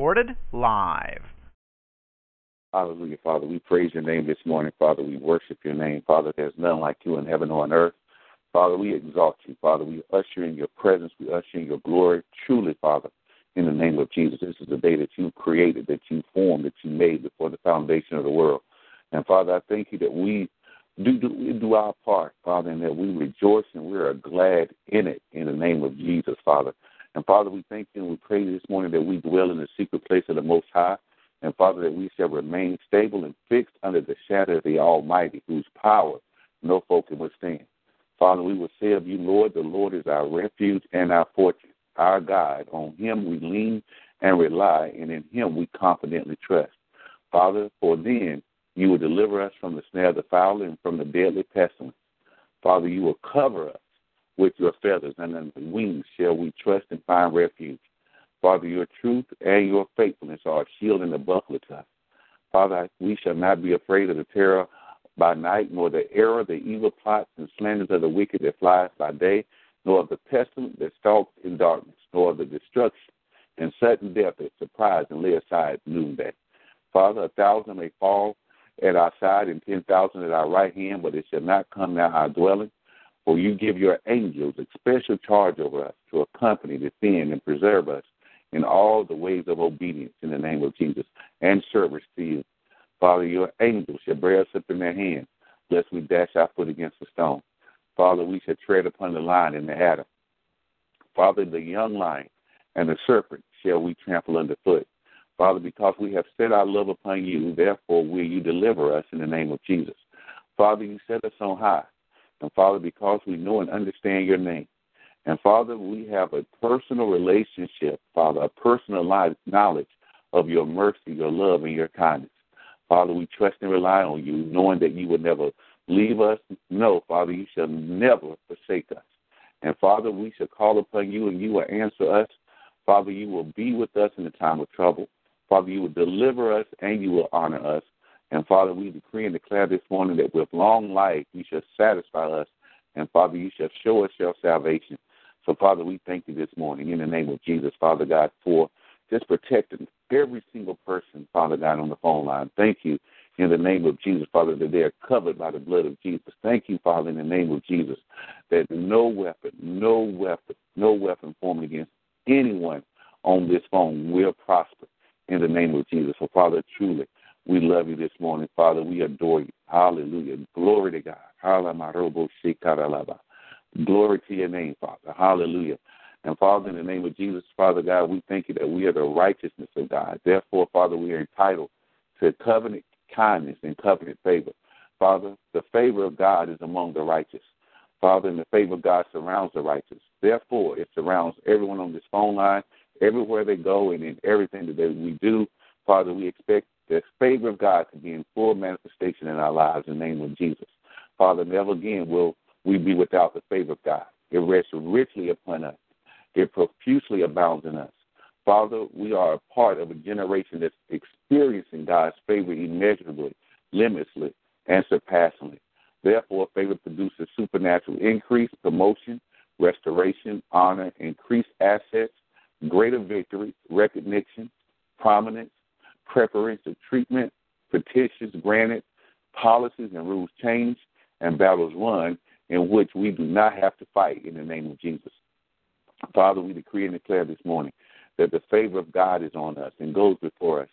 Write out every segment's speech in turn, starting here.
Recorded live. Hallelujah, Father. We praise your name this morning, Father. We worship your name, Father. There's none like you in heaven or on earth. Father, we exalt you, Father. We usher in your presence. We usher in your glory. Truly, Father, in the name of Jesus, this is the day that you created, that you formed, that you made before the foundation of the world. And Father, I thank you that we do, do, do our part, Father, and that we rejoice and we are glad in it in the name of Jesus, Father. And Father, we thank you and we pray this morning that we dwell in the secret place of the Most High. And Father, that we shall remain stable and fixed under the shadow of the Almighty, whose power no folk can withstand. Father, we will say of you, Lord, the Lord is our refuge and our fortress, our God. On him we lean and rely, and in him we confidently trust. Father, for then you will deliver us from the snare of the fowler and from the deadly pestilence. Father, you will cover us with your feathers, and under the wings shall we trust and find refuge. Father, your truth and your faithfulness are a shield and a buckler to us. Father, we shall not be afraid of the terror by night, nor the error, the evil plots and slanders of the wicked that flies by day, nor of the pestilence that stalks in darkness, nor of the destruction and sudden death that surprise and lay aside noonday. Father, a thousand may fall at our side and ten thousand at our right hand, but it shall not come near our dwelling. For you give your angels a special charge over us to accompany, defend, and preserve us in all the ways of obedience in the name of Jesus and service to you. Father, your angels shall bear us up in their hands, lest we dash our foot against a stone. Father, we shall tread upon the lion and the adder. Father, the young lion and the serpent shall we trample underfoot. Father, because we have set our love upon you, therefore will you deliver us in the name of Jesus. Father, you set us on high. And Father, because we know and understand your name. And Father, we have a personal relationship, Father, a personal knowledge of your mercy, your love, and your kindness. Father, we trust and rely on you, knowing that you will never leave us. No, Father, you shall never forsake us. And Father, we shall call upon you and you will answer us. Father, you will be with us in the time of trouble. Father, you will deliver us and you will honor us. And Father, we decree and declare this morning that with long life you shall satisfy us. And Father, you shall show us your salvation. So, Father, we thank you this morning in the name of Jesus, Father God, for just protecting every single person, Father God, on the phone line. Thank you in the name of Jesus, Father, that they are covered by the blood of Jesus. Thank you, Father, in the name of Jesus, that no weapon, no weapon, no weapon formed against anyone on this phone will prosper in the name of Jesus. So, Father, truly, we love you this morning. Father, we adore you. Hallelujah. Glory to God. Glory to your name, Father. Hallelujah. And Father, in the name of Jesus, Father God, we thank you that we are the righteousness of God. Therefore, Father, we are entitled to covenant kindness and covenant favor. Father, the favor of God is among the righteous. Father, and the favor of God surrounds the righteous. Therefore, it surrounds everyone on this phone line, everywhere they go, and in everything that we do. Father, we expect the favor of God to be in full manifestation in our lives in the name of Jesus. Father, never again will we be without the favor of God. It rests richly upon us. It profusely abounds in us. Father, we are a part of a generation that's experiencing God's favor immeasurably, limitlessly, and surpassingly. Therefore, favor produces supernatural increase, promotion, restoration, honor, increased assets, greater victory, recognition, prominence, preferential treatment, petitions granted, policies and rules changed, and battles won in which we do not have to fight in the name of Jesus. Father, we decree and declare this morning that the favor of God is on us and goes before us.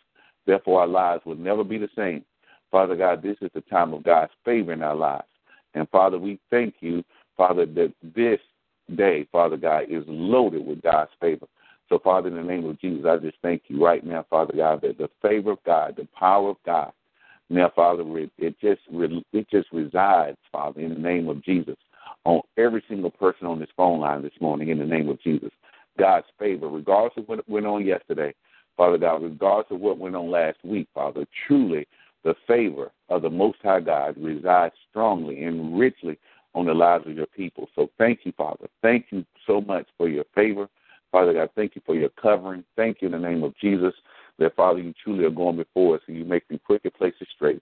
Therefore, our lives will never be the same. Father God, this is the time of God's favor in our lives. And Father, we thank you, Father, that this day, Father God, is loaded with God's favor. So, Father, in the name of Jesus, I just thank you right now, Father God, that the favor of God, the power of God, now, Father, it just it just resides, Father, in the name of Jesus, on every single person on this phone line this morning in the name of Jesus. God's favor, regardless of what went on yesterday, Father God, regardless of what went on last week, Father, truly the favor of the Most High God resides strongly and richly on the lives of your people. So thank you, Father. Thank you so much for your favor. Father God, thank you for your covering. Thank you in the name of Jesus that, Father, you truly are going before us and you make the crooked places straight.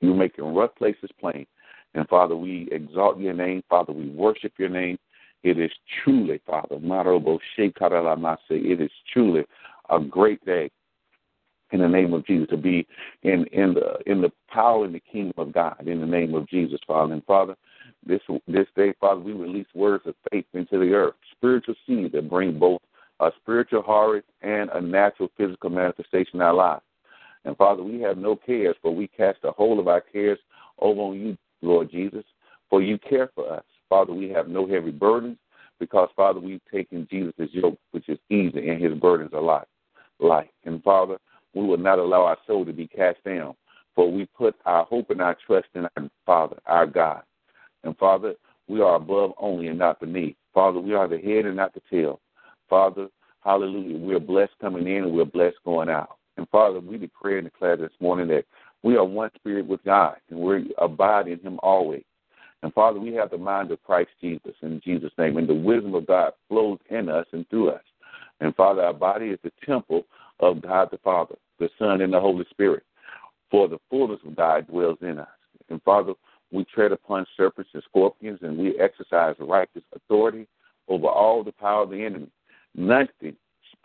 You're making rough places plain. And Father, we exalt your name. Father, we worship your name. It is truly, Father, it is truly a great day in the name of Jesus to be in in the in the power and the kingdom of God in the name of Jesus, Father. And Father, this this day, Father, we release words of faith into the earth, spiritual seeds that bring both a spiritual harvest and a natural physical manifestation in our lives. And Father, we have no cares, for we cast the whole of our cares over on you, Lord Jesus, for you care for us. Father, we have no heavy burdens because, Father, we've taken Jesus' yoke, which is easy, and his burdens are light. light. And Father, we will not allow our soul to be cast down, for we put our hope and our trust in our Father, our God. And Father, we are above only and not beneath. Father, we are the head and not the tail. Father, hallelujah, we're blessed coming in and we're blessed going out. And Father, we declare and declare this morning that we are one spirit with God and we abide in Him always. And Father, we have the mind of Christ Jesus in Jesus' name, and the wisdom of God flows in us and through us. And Father, our body is the temple of God the Father, the Son, and the Holy Spirit. For the fullness of God dwells in us. And Father, we tread upon serpents and scorpions, and we exercise righteous authority over all the power of the enemy. Nothing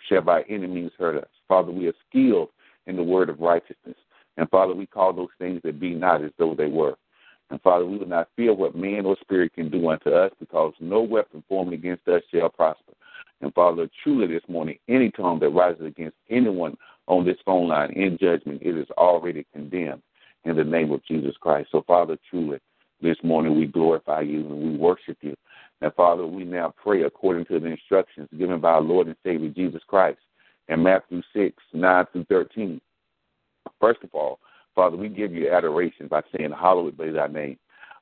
shall by any means hurt us. Father, we are skilled in the word of righteousness. And Father, we call those things that be not as though they were. And Father, we will not fear what man or spirit can do unto us, because no weapon formed against us shall prosper. And Father, truly this morning, any tongue that rises against anyone on this phone line in judgment, it is already condemned in the name of Jesus Christ. So, Father, truly, this morning we glorify you and we worship you. And Father, we now pray according to the instructions given by our Lord and Savior Jesus Christ in Matthew 6, 9 through 13. First of all, Father, we give you adoration by saying, Hallowed be thy name.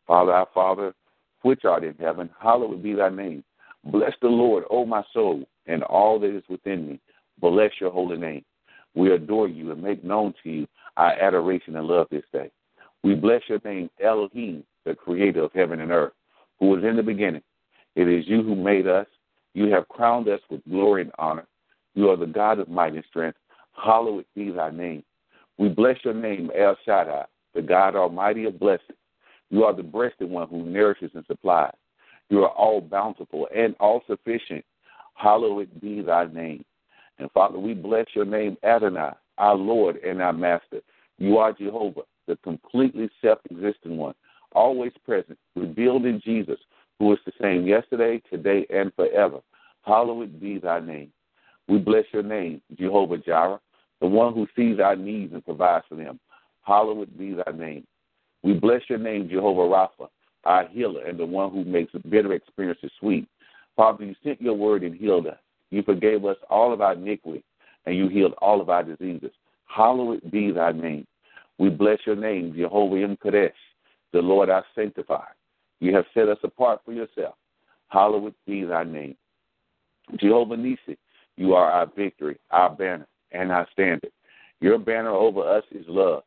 Father, our Father, which art in heaven, hallowed be thy name. Bless the Lord, O my soul, and all that is within me. Bless your holy name. We adore you and make known to you our adoration and love this day. We bless your name, Elohim, the creator of heaven and earth, who was in the beginning. It is you who made us. You have crowned us with glory and honor. You are the God of might and strength. Hallowed be thy name. We bless your name, El Shaddai, the God Almighty of blessing. You are the breasted one who nourishes and supplies. You are all bountiful and all sufficient. Hallowed be thy name. And Father, we bless your name, Adonai, our Lord and our Master. You are Jehovah, the completely self existent one, always present, revealed in Jesus, who is the same yesterday, today, and forever. Hallowed be thy name. We bless your name, Jehovah Jireh, the one who sees our needs and provides for them. Hallowed be thy name. We bless your name, Jehovah Rapha, our healer and the one who makes bitter experiences sweet. Father, you sent your word and healed us. You forgave us all of our iniquity, and you healed all of our diseases. Hallowed be thy name. We bless your name, Jehovah M'Kaddesh, the Lord our sanctifier. You have set us apart for yourself. Hallowed be thy name. Jehovah Nissi, you are our victory, our banner, and our standard. Your banner over us is love.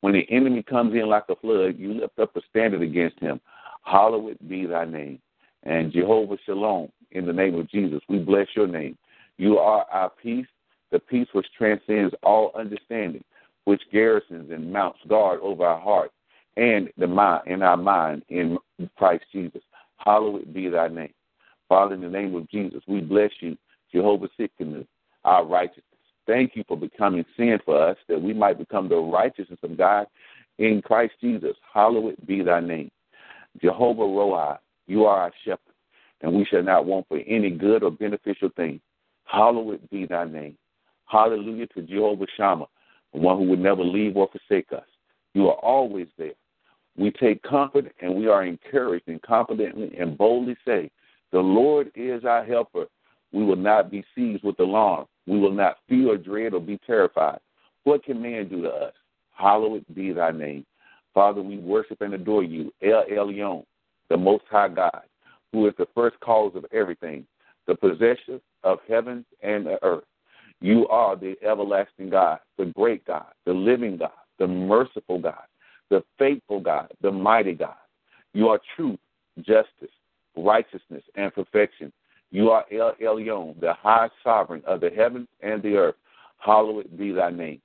When the enemy comes in like a flood, you lift up a standard against him. Hallowed be thy name. And Jehovah Shalom, in the name of Jesus, we bless your name. You are our peace, the peace which transcends all understanding, which garrisons and mounts guard over our heart and the mind in our mind in Christ Jesus. Hallowed be thy name. Father, in the name of Jesus, we bless you, Jehovah Tsidkenu, our righteousness. Thank you for becoming sin for us, that we might become the righteousness of God in Christ Jesus. Hallowed be thy name. Jehovah Roi, you are our shepherd, and we shall not want for any good or beneficial thing. Hallowed be thy name. Hallelujah to Jehovah Shammah, the one who would never leave or forsake us. You are always there. We take comfort and we are encouraged and confidently and boldly say, The Lord is our helper. We will not be seized with alarm. We will not fear or dread or be terrified. What can man do to us? Hallowed be thy name. Father, we worship and adore you, El Elyon, the Most High God, who is the first cause of everything, the possessor of heaven and the earth. You are the everlasting God, the great God, the living God, the merciful God, the faithful God, the mighty God. You are truth, justice, righteousness, and perfection. You are El Elyon, the high sovereign of the heavens and the earth. Hallowed be thy name.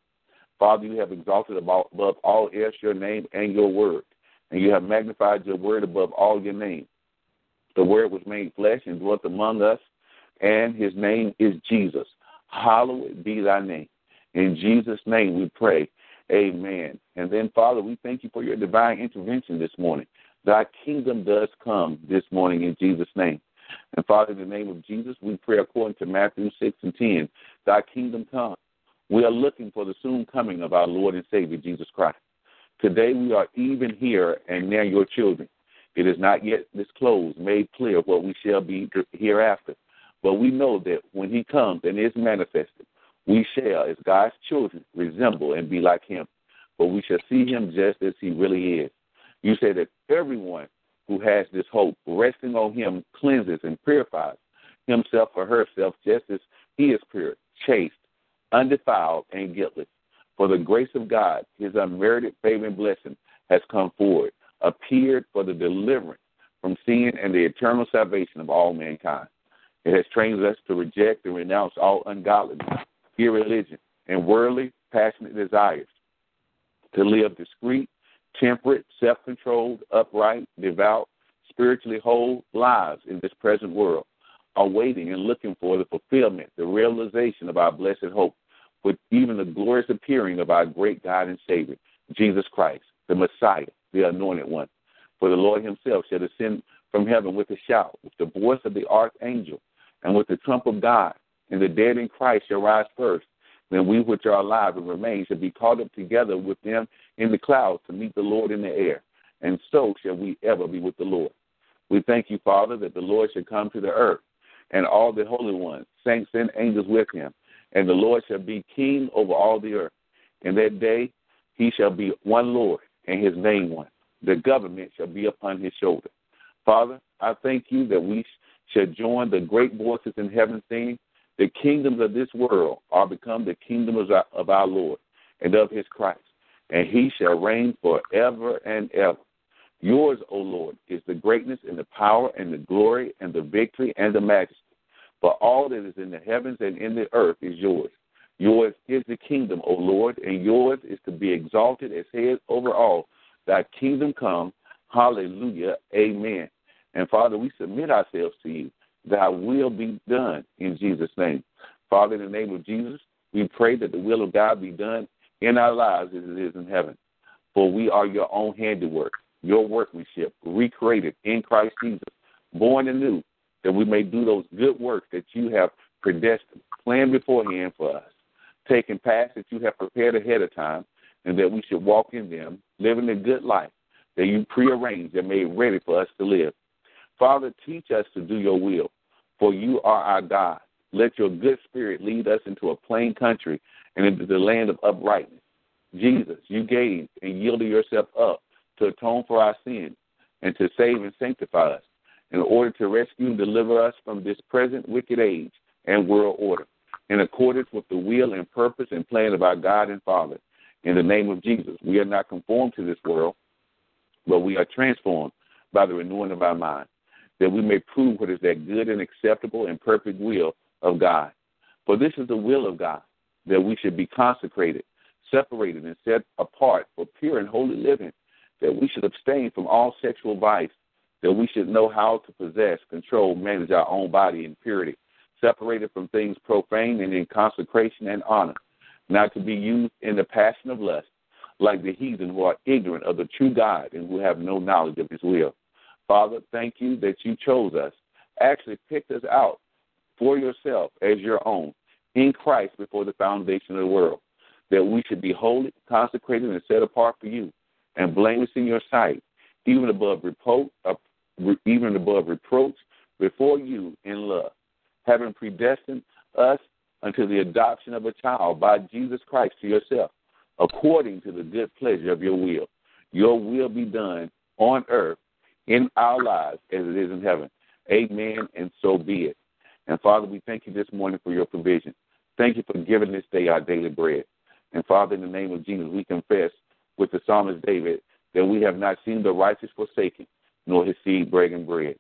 Father, you have exalted above all else your name and your word, and you have magnified your word above all your name. The word was made flesh and dwelt among us, and his name is Jesus. Hallowed be thy name. In Jesus' name we pray. Amen. And then, Father, we thank you for your divine intervention this morning. Thy kingdom does come this morning in Jesus' name. And Father, in the name of Jesus, we pray according to Matthew 6 and 10, Thy kingdom come. We are looking for the soon coming of our Lord and Savior, Jesus Christ. Today we are even here and now your children. It is not yet disclosed, made clear what we shall be hereafter. But we know that when he comes and is manifested, we shall, as God's children, resemble and be like him. But we shall see him just as he really is. You say that everyone who has this hope, resting on him, cleanses and purifies himself or herself just as he is pure, chaste, undefiled, and guiltless. For the grace of God, his unmerited favor and blessing, has come forward, appeared for the deliverance from sin and the eternal salvation of all mankind. It has trained us to reject and renounce all ungodliness, irreligion, and worldly, passionate desires, to live discreet, temperate, self controlled, upright, devout, spiritually whole lives in this present world, awaiting and looking for the fulfillment, the realization of our blessed hope, with even the glorious appearing of our great God and Savior, Jesus Christ, the Messiah, the Anointed One. For the Lord Himself shall descend from heaven with a shout, with the voice of the archangel, and with the trump of God, and the dead in Christ shall rise first. Then we which are alive and remain shall be caught up together with them in the clouds to meet the Lord in the air. And so shall we ever be with the Lord. We thank you, Father, that the Lord shall come to the earth, and all the holy ones, saints and angels with him. And the Lord shall be king over all the earth. In that day he shall be one Lord, and his name one. The government shall be upon his shoulder. Father, I thank you that we shall join the great voices in heaven saying, The kingdoms of this world are become the kingdoms of our, of our Lord and of his Christ, and he shall reign forever and ever. Yours, O Lord, is the greatness and the power and the glory and the victory and the majesty. For all that is in the heavens and in the earth is yours. Yours is the kingdom, O Lord, and yours is to be exalted as head over all. Thy kingdom come. Hallelujah. Amen. And Father, we submit ourselves to you. Thy will be done in Jesus' name. Father, in the name of Jesus, we pray that the will of God be done in our lives as it is in heaven. For we are your own handiwork, your workmanship, recreated in Christ Jesus, born anew, that we may do those good works that you have predestined, planned beforehand for us, taking paths that you have prepared ahead of time, and that we should walk in them, living a good life that you prearranged and made ready for us to live. Father, teach us to do your will, for you are our God. Let your good spirit lead us into a plain country and into the land of uprightness. Jesus, you gave and yielded yourself up to atone for our sins and to save and sanctify us in order to rescue and deliver us from this present wicked age and world order in accordance with the will and purpose and plan of our God and Father. In the name of Jesus, we are not conformed to this world, but we are transformed by the renewing of our mind that we may prove what is that good and acceptable and perfect will of God. For this is the will of God, that we should be consecrated, separated, and set apart for pure and holy living, that we should abstain from all sexual vice, that we should know how to possess, control, manage our own body in purity, separated from things profane and in consecration and honor, not to be used in the passion of lust, like the heathen who are ignorant of the true God and who have no knowledge of his will. Father, thank you that you chose us, actually picked us out for yourself as your own in Christ before the foundation of the world, that we should be holy, consecrated, and set apart for you, and blameless in your sight, even above reproach, uh, even above reproach before you in love, having predestined us unto the adoption of a child by Jesus Christ to yourself, according to the good pleasure of your will. Your will be done on earth in our lives as it is in heaven. Amen, and so be it. And Father, we thank you this morning for your provision. Thank you for giving this day our daily bread. And Father, in the name of Jesus, we confess with the psalmist David that we have not seen the righteous forsaken, nor his seed begging bread.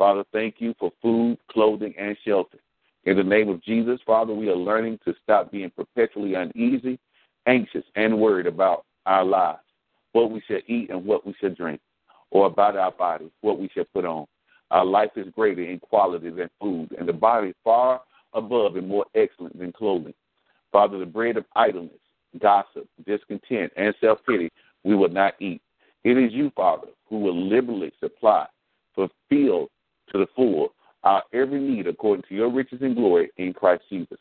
Father, thank you for food, clothing, and shelter. In the name of Jesus, Father, we are learning to stop being perpetually uneasy, anxious, and worried about our lives, what we shall eat and what we shall drink, or about our bodies, what we shall put on. Our life is greater in quality than food, and the body far above and more excellent than clothing. Father, the bread of idleness, gossip, discontent, and self pity we will not eat. It is you, Father, who will liberally supply, fulfill to the full our every need according to your riches and glory in Christ Jesus.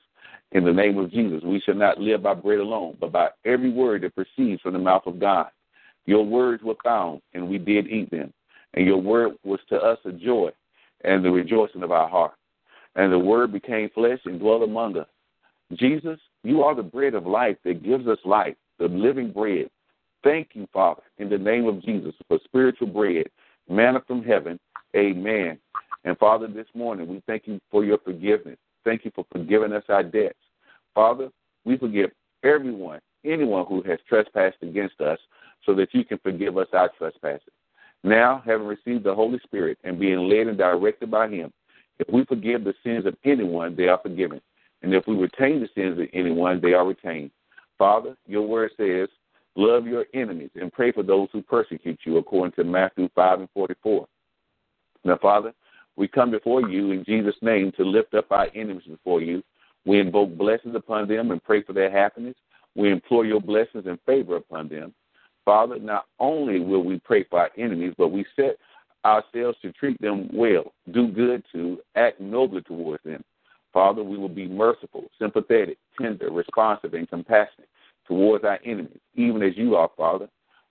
In the name of Jesus, we shall not live by bread alone, but by every word that proceeds from the mouth of God. Your words were found, and we did eat them. And your word was to us a joy and the rejoicing of our heart. And the word became flesh and dwelt among us. Jesus, you are the bread of life that gives us life, the living bread. Thank you, Father, in the name of Jesus, for spiritual bread, manna from heaven. Amen. And Father, this morning we thank you for your forgiveness. Thank you for forgiving us our debts. Father, we forgive everyone, anyone who has trespassed against us, so that you can forgive us our trespasses. Now, having received the Holy Spirit and being led and directed by Him, if we forgive the sins of anyone, they are forgiven. And if we retain the sins of anyone, they are retained. Father, your word says, love your enemies and pray for those who persecute you, according to Matthew 5 and 44. Now, Father, we come before you in Jesus' name to lift up our enemies before you. We invoke blessings upon them and pray for their happiness. We implore your blessings and favor upon them. Father, not only will we pray for our enemies, but we set ourselves to treat them well, do good to, act nobly towards them. Father, we will be merciful, sympathetic, tender, responsive, and compassionate towards our enemies, even as you are, Father.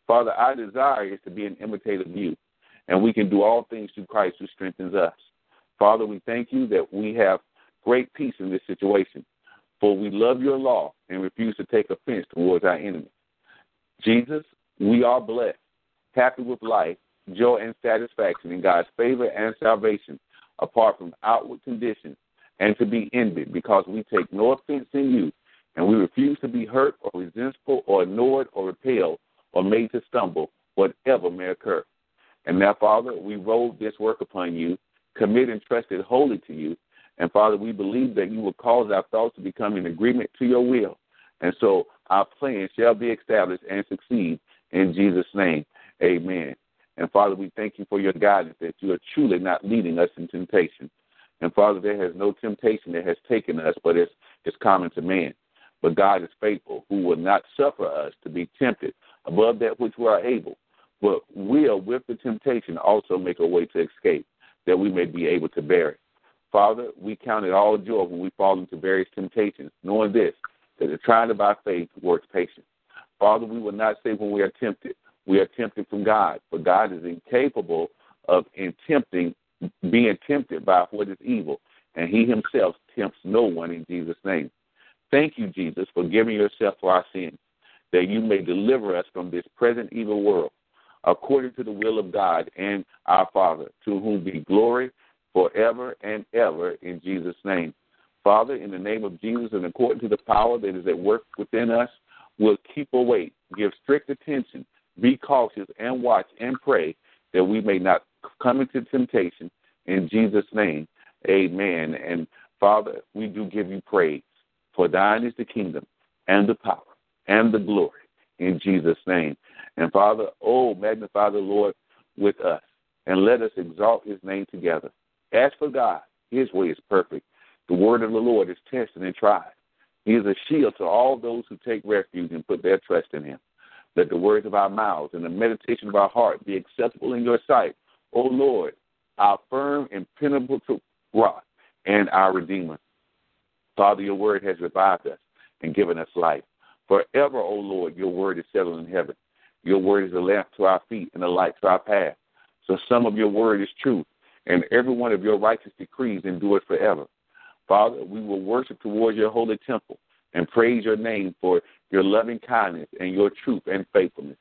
Father, our desire is to be an imitator of you and we can do all things through Christ who strengthens us. Father, we thank you that we have great peace in this situation, for we love your law and refuse to take offense towards our enemies. Jesus, we are blessed, happy with life, joy, and satisfaction in God's favor and salvation, apart from outward conditions, and to be envied because we take no offense in you, and we refuse to be hurt or resentful or annoyed or repelled or made to stumble, whatever may occur. And now, Father, we roll this work upon you, commit and trust it wholly to you. And Father, we believe that you will cause our thoughts to become in agreement to your will. And so our plan shall be established and succeed in Jesus' name. Amen. And Father, we thank you for your guidance that you are truly not leading us in temptation. And Father, there has no temptation that has taken us, but it's, it's common to man. But God is faithful, who will not suffer us to be tempted above that which we are able, but will, with the temptation, also make a way to escape, that we may be able to bear it. Father, we count it all joy when we fall into various temptations, knowing this, that the trying of our faith works patience. Father, we will not say when we are tempted, we are tempted from God, for God is incapable of in tempting, being tempted by what is evil, and He Himself tempts no one in Jesus' name. Thank you, Jesus, for giving yourself for our sins, that you may deliver us from this present evil world according to the will of God and our Father, to whom be glory forever and ever in Jesus' name. Father, in the name of Jesus and according to the power that is at work within us, we'll keep awake, give strict attention, be cautious, and watch and pray that we may not come into temptation. In Jesus' name, amen. And Father, we do give you praise, for thine is the kingdom and the power and the glory in Jesus' name. And Father, oh, magnify the Lord with us, and let us exalt his name together. As for God, his way is perfect. The word of the Lord is tested and tried. He is a shield to all those who take refuge and put their trust in him. Let the words of our mouths and the meditation of our heart be acceptable in your sight, O Lord, our firm and impenetrable rock and our Redeemer. Father, your word has revived us and given us life. Forever, O Lord, your word is settled in heaven. Your word is a lamp to our feet and a light to our path. So some of your word is truth, and every one of your righteous decrees endures forever. Father, we will worship towards your holy temple and praise your name for your loving kindness and your truth and faithfulness.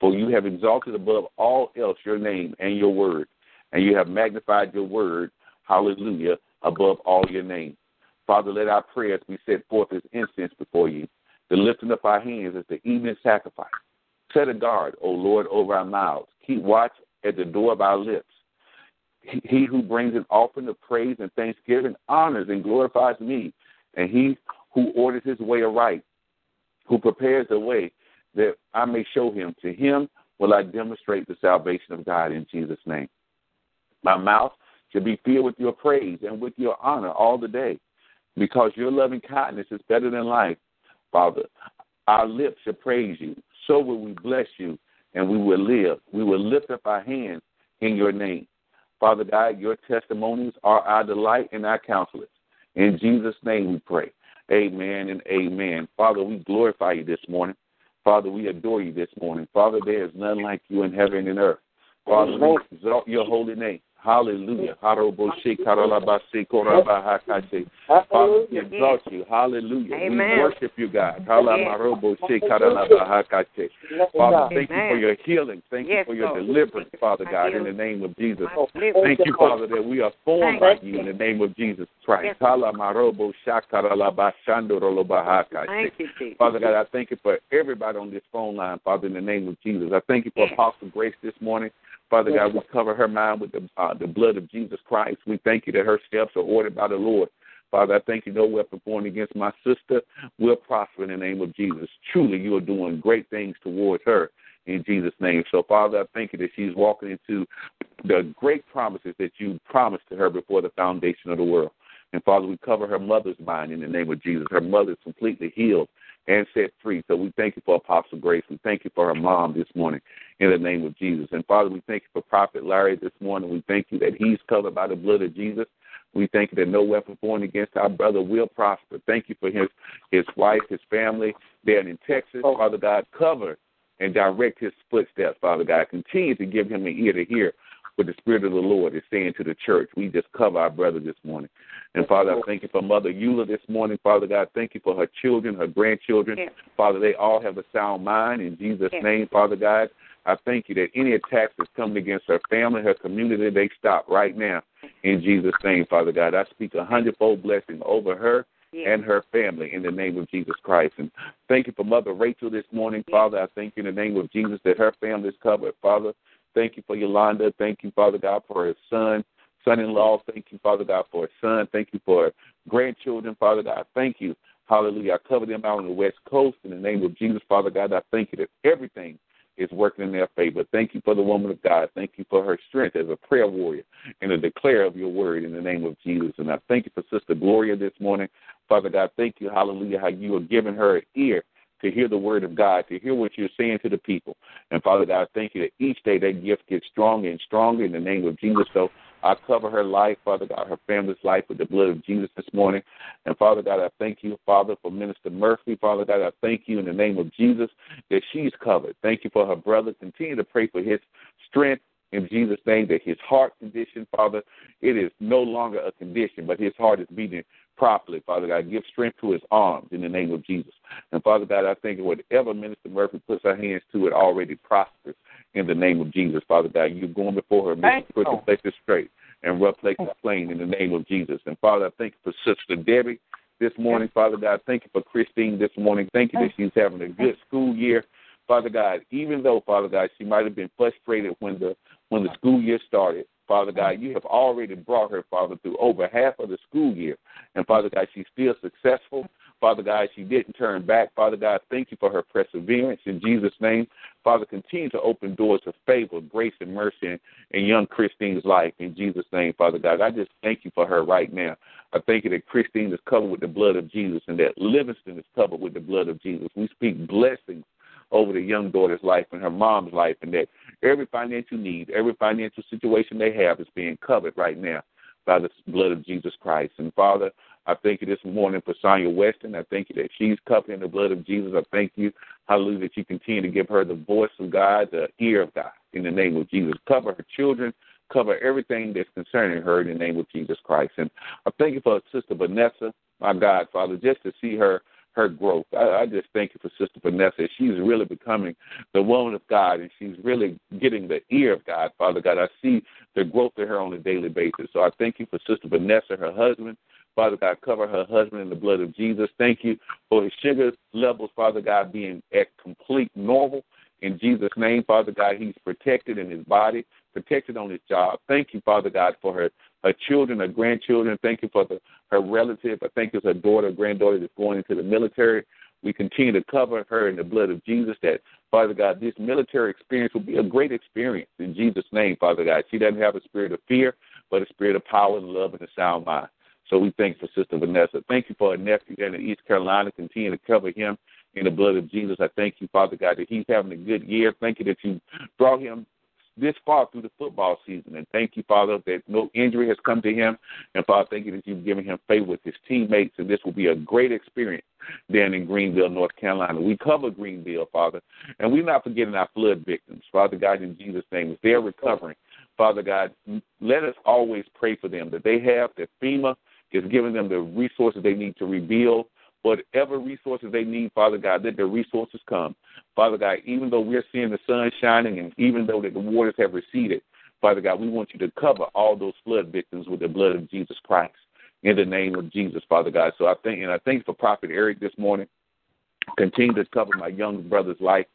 For you have exalted above all else your name and your word, and you have magnified your word, hallelujah, above all your name. Father, let our prayers be set forth as incense before you, the lifting up our hands as the evening sacrifice. Set a guard, O Lord, over our mouths. Keep watch at the door of our lips. He who brings an offering of praise and thanksgiving honors and glorifies me, and he who orders his way aright, who prepares the way that I may show him. To him will I demonstrate the salvation of God in Jesus' name. My mouth shall be filled with your praise and with your honor all the day, because your loving kindness is better than life, Father. Our lips shall praise you. So will we bless you, and we will live. We will lift up our hands in your name. Father God, your testimonies are our delight and our counselors. In Jesus' name we pray. Amen and amen. Father, we glorify you this morning. Father, we adore you this morning. Father, there is none like you in heaven and earth. Father, we exalt your holy name. Hallelujah. Father, we exalt you. Hallelujah. Amen. We worship you, God. Father, thank you for your healing. Thank you for your deliverance, Father God, in the name of Jesus. Thank you, Father, that we are formed by you in the name of Jesus Christ. Father God, I thank you for everybody on this phone line, Father, in the name of Jesus. I thank you for Apostle Grace this morning. Father God, we cover her mind with the uh, the blood of Jesus Christ. We thank you that her steps are ordered by the Lord. Father, I thank you no weapon formed against my sister will prosper in the name of Jesus. Truly, you are doing great things towards her in Jesus' name. So, Father, I thank you that she's walking into the great promises that you promised to her before the foundation of the world. And Father, we cover her mother's mind in the name of Jesus. Her mother is completely healed and set free. So we thank you for Apostle Grace. We thank you for her mom this morning in the name of Jesus. And Father, we thank you for Prophet Larry this morning. We thank you that he's covered by the blood of Jesus. We thank you that no weapon formed against our brother will prosper. Thank you for his his wife, his family there in Texas. Oh. Father God, cover and direct his footsteps, Father God. Continue to give him an ear to hear what the Spirit of the Lord is saying to the church. We just cover our brother this morning. And Father, I thank you for Mother Eula this morning. Father God, thank you for her children, her grandchildren. Father, they all have a sound mind. In Jesus' name, Father God, I thank you that any attacks that's coming against her family, her community, they stop right now. In Jesus' name, Father God, I speak a hundredfold blessing over her and her family in the name of Jesus Christ. And thank you for Mother Rachel this morning. Father. I thank you in the name of Jesus that her family is covered, Father. Thank you for Yolanda. Thank you, Father God, for her son, son in law. Thank you, Father God, for her son. Thank you for grandchildren, Father God. Thank you. Hallelujah. I cover them out on the West Coast in the name of Jesus, Father God. I thank you that everything is working in their favor. Thank you for the woman of God. Thank you for her strength as a prayer warrior and a declare of your word in the name of Jesus. And I thank you for Sister Gloria this morning. Father God, thank you, hallelujah, how you are giving her an ear to hear the word of God, to hear what you're saying to the people. And Father God, I thank you that each day that gift gets stronger and stronger in the name of Jesus. So I cover her life, Father God, her family's life with the blood of Jesus this morning. And Father God, I thank you, Father, for Minister Murphy. Father God, I thank you in the name of Jesus that she's covered. Thank you for her brother. Continue to pray for his strength in Jesus' name that his heart condition, Father, it is no longer a condition, but his heart is beating properly, Father God. Give strength to his arms in the name of Jesus. And Father God, I think whatever Minister Murphy puts her hands to, it already prospers in the name of Jesus, Father God. You're going before her, making crooked places straight and rough places plain in the name of Jesus. And Father, I thank you for Sister Debbie this morning, Father God. Thank you for Christine this morning. Thank you that she's having a good school year. Father God, even though, Father God, she might have been frustrated when the when the school year started, Father God, you have already brought her, Father, through over half of the school year. And Father God, she's still successful. Father God, she didn't turn back. Father God, thank you for her perseverance in Jesus' name. Father, continue to open doors of favor, grace, and mercy in, in young Christine's life in Jesus' name, Father God. I just thank you for her right now. I thank you that Christine is covered with the blood of Jesus and that Livingston is covered with the blood of Jesus. We speak blessings over the young daughter's life and her mom's life, and that every financial need, every financial situation they have is being covered right now by the blood of Jesus Christ. And Father, I thank you this morning for Sonia Weston. I thank you that she's covered in the blood of Jesus. I thank you, hallelujah, that you continue to give her the voice of God, the ear of God, in the name of Jesus. Cover her children, cover everything that's concerning her in the name of Jesus Christ. And I thank you for Sister Vanessa, my God, Father, just to see her her growth. I, I just thank you for Sister Vanessa. She's really becoming the woman of God, and she's really getting the ear of God, Father God. I see the growth of her on a daily basis. So I thank you for Sister Vanessa, her husband. Father God, cover her husband in the blood of Jesus. Thank you for his sugar levels, Father God, being at complete normal. In Jesus' name, Father God, he's protected in his body, protected on his job. Thank you, Father God, for her her children, her grandchildren. Thank you for the, her relative. I think it's her daughter, granddaughter that's going into the military. We continue to cover her in the blood of Jesus. That Father God, this military experience will be a great experience in Jesus' name, Father God. She doesn't have a spirit of fear, but a spirit of power and love and a sound mind. So we thank for Sister Vanessa. Thank you for her nephew down in East Carolina. Continue to cover him in the blood of Jesus. I thank you, Father God, that he's having a good year. Thank you that you brought him this far through the football season. And thank you, Father, that no injury has come to him. And Father, thank you that you've given him favor with his teammates. And this will be a great experience down in Greenville, North Carolina. We cover Greenville, Father. And we're not forgetting our flood victims. Father God, in Jesus' name, as they're recovering, Father God, let us always pray for them that they have, that FEMA is giving them the resources they need to rebuild whatever resources they need, Father God, let the resources come. Father God, even though we're seeing the sun shining and even though the waters have receded, Father God, we want you to cover all those flood victims with the blood of Jesus Christ. In the name of Jesus, Father God. So I thank and I thank for Prophet Eric this morning. Continue to cover my young brother's life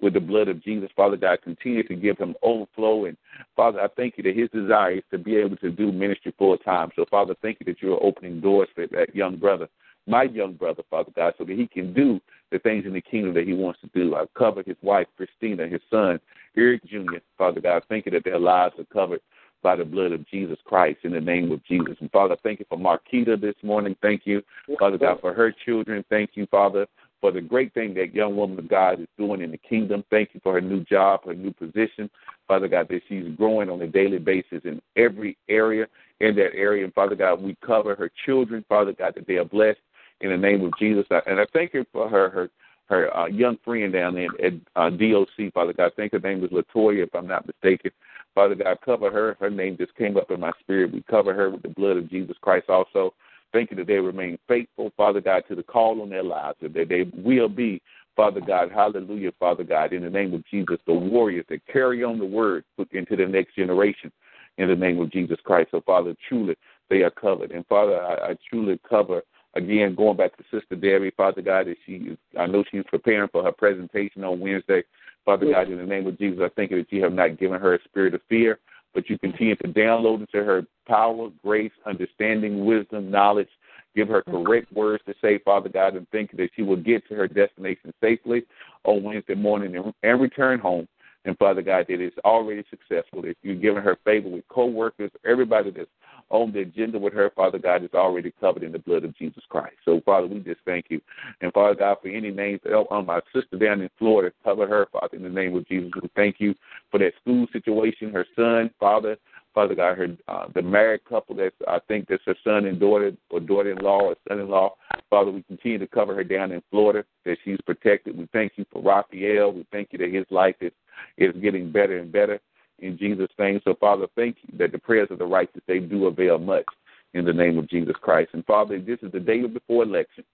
with the blood of Jesus. Father God, continue to give him overflow. And Father, I thank you that his desire is to be able to do ministry full time. So Father, thank you that you're opening doors for that young brother my young brother, Father God, so that he can do the things in the kingdom that he wants to do. I've covered his wife, Christina, his son, Eric Jr., Father God. Thank you that their lives are covered by the blood of Jesus Christ in the name of Jesus. And Father, thank you for Marquita this morning. Thank you, Father God, for her children. Thank you, Father, for the great thing that young woman of God is doing in the kingdom. Thank you for her new job, her new position. Father God, that she's growing on a daily basis in every area in that area. And Father God, we cover her children, Father God, that they are blessed in the name of Jesus. And I thank you for her her her uh, young friend down there at uh, DOC, Father God. I think her name was Latoya, if I'm not mistaken. Father God, cover her. Her name just came up in my spirit. We cover her with the blood of Jesus Christ also. Thank you that they remain faithful, Father God, to the call on their lives, and that they will be, Father God, hallelujah, Father God, in the name of Jesus, the warriors that carry on the word into the next generation in the name of Jesus Christ. So, Father, truly, they are covered. And, Father, I, I truly cover Again, going back to Sister Debbie, Father God, that she I know she's preparing for her presentation on Wednesday. Father God, in the name of Jesus, I thank you that you have not given her a spirit of fear, but you continue to download into her power, grace, understanding, wisdom, knowledge. Give her correct words to say, Father God, and thank you that she will get to her destination safely on Wednesday morning and, and return home. And Father God, that it's already successful. That you've given her favor with co-workers, everybody that's on the agenda with her, Father God, is already covered in the blood of Jesus Christ. So, Father, we just thank you. And, Father God, for any names on oh, my sister down in Florida, cover her, Father, in the name of Jesus. We thank you for that school situation, her son, Father. Father God, her uh, the married couple that's I think that's her son and daughter or daughter-in-law or son-in-law. Father, we continue to cover her down in Florida that she's protected. We thank you for Raphael. We thank you that his life is is getting better and better in Jesus' name. So, Father, thank you that the prayers of the righteous, they do avail much in the name of Jesus Christ. And, Father, this is the day before election.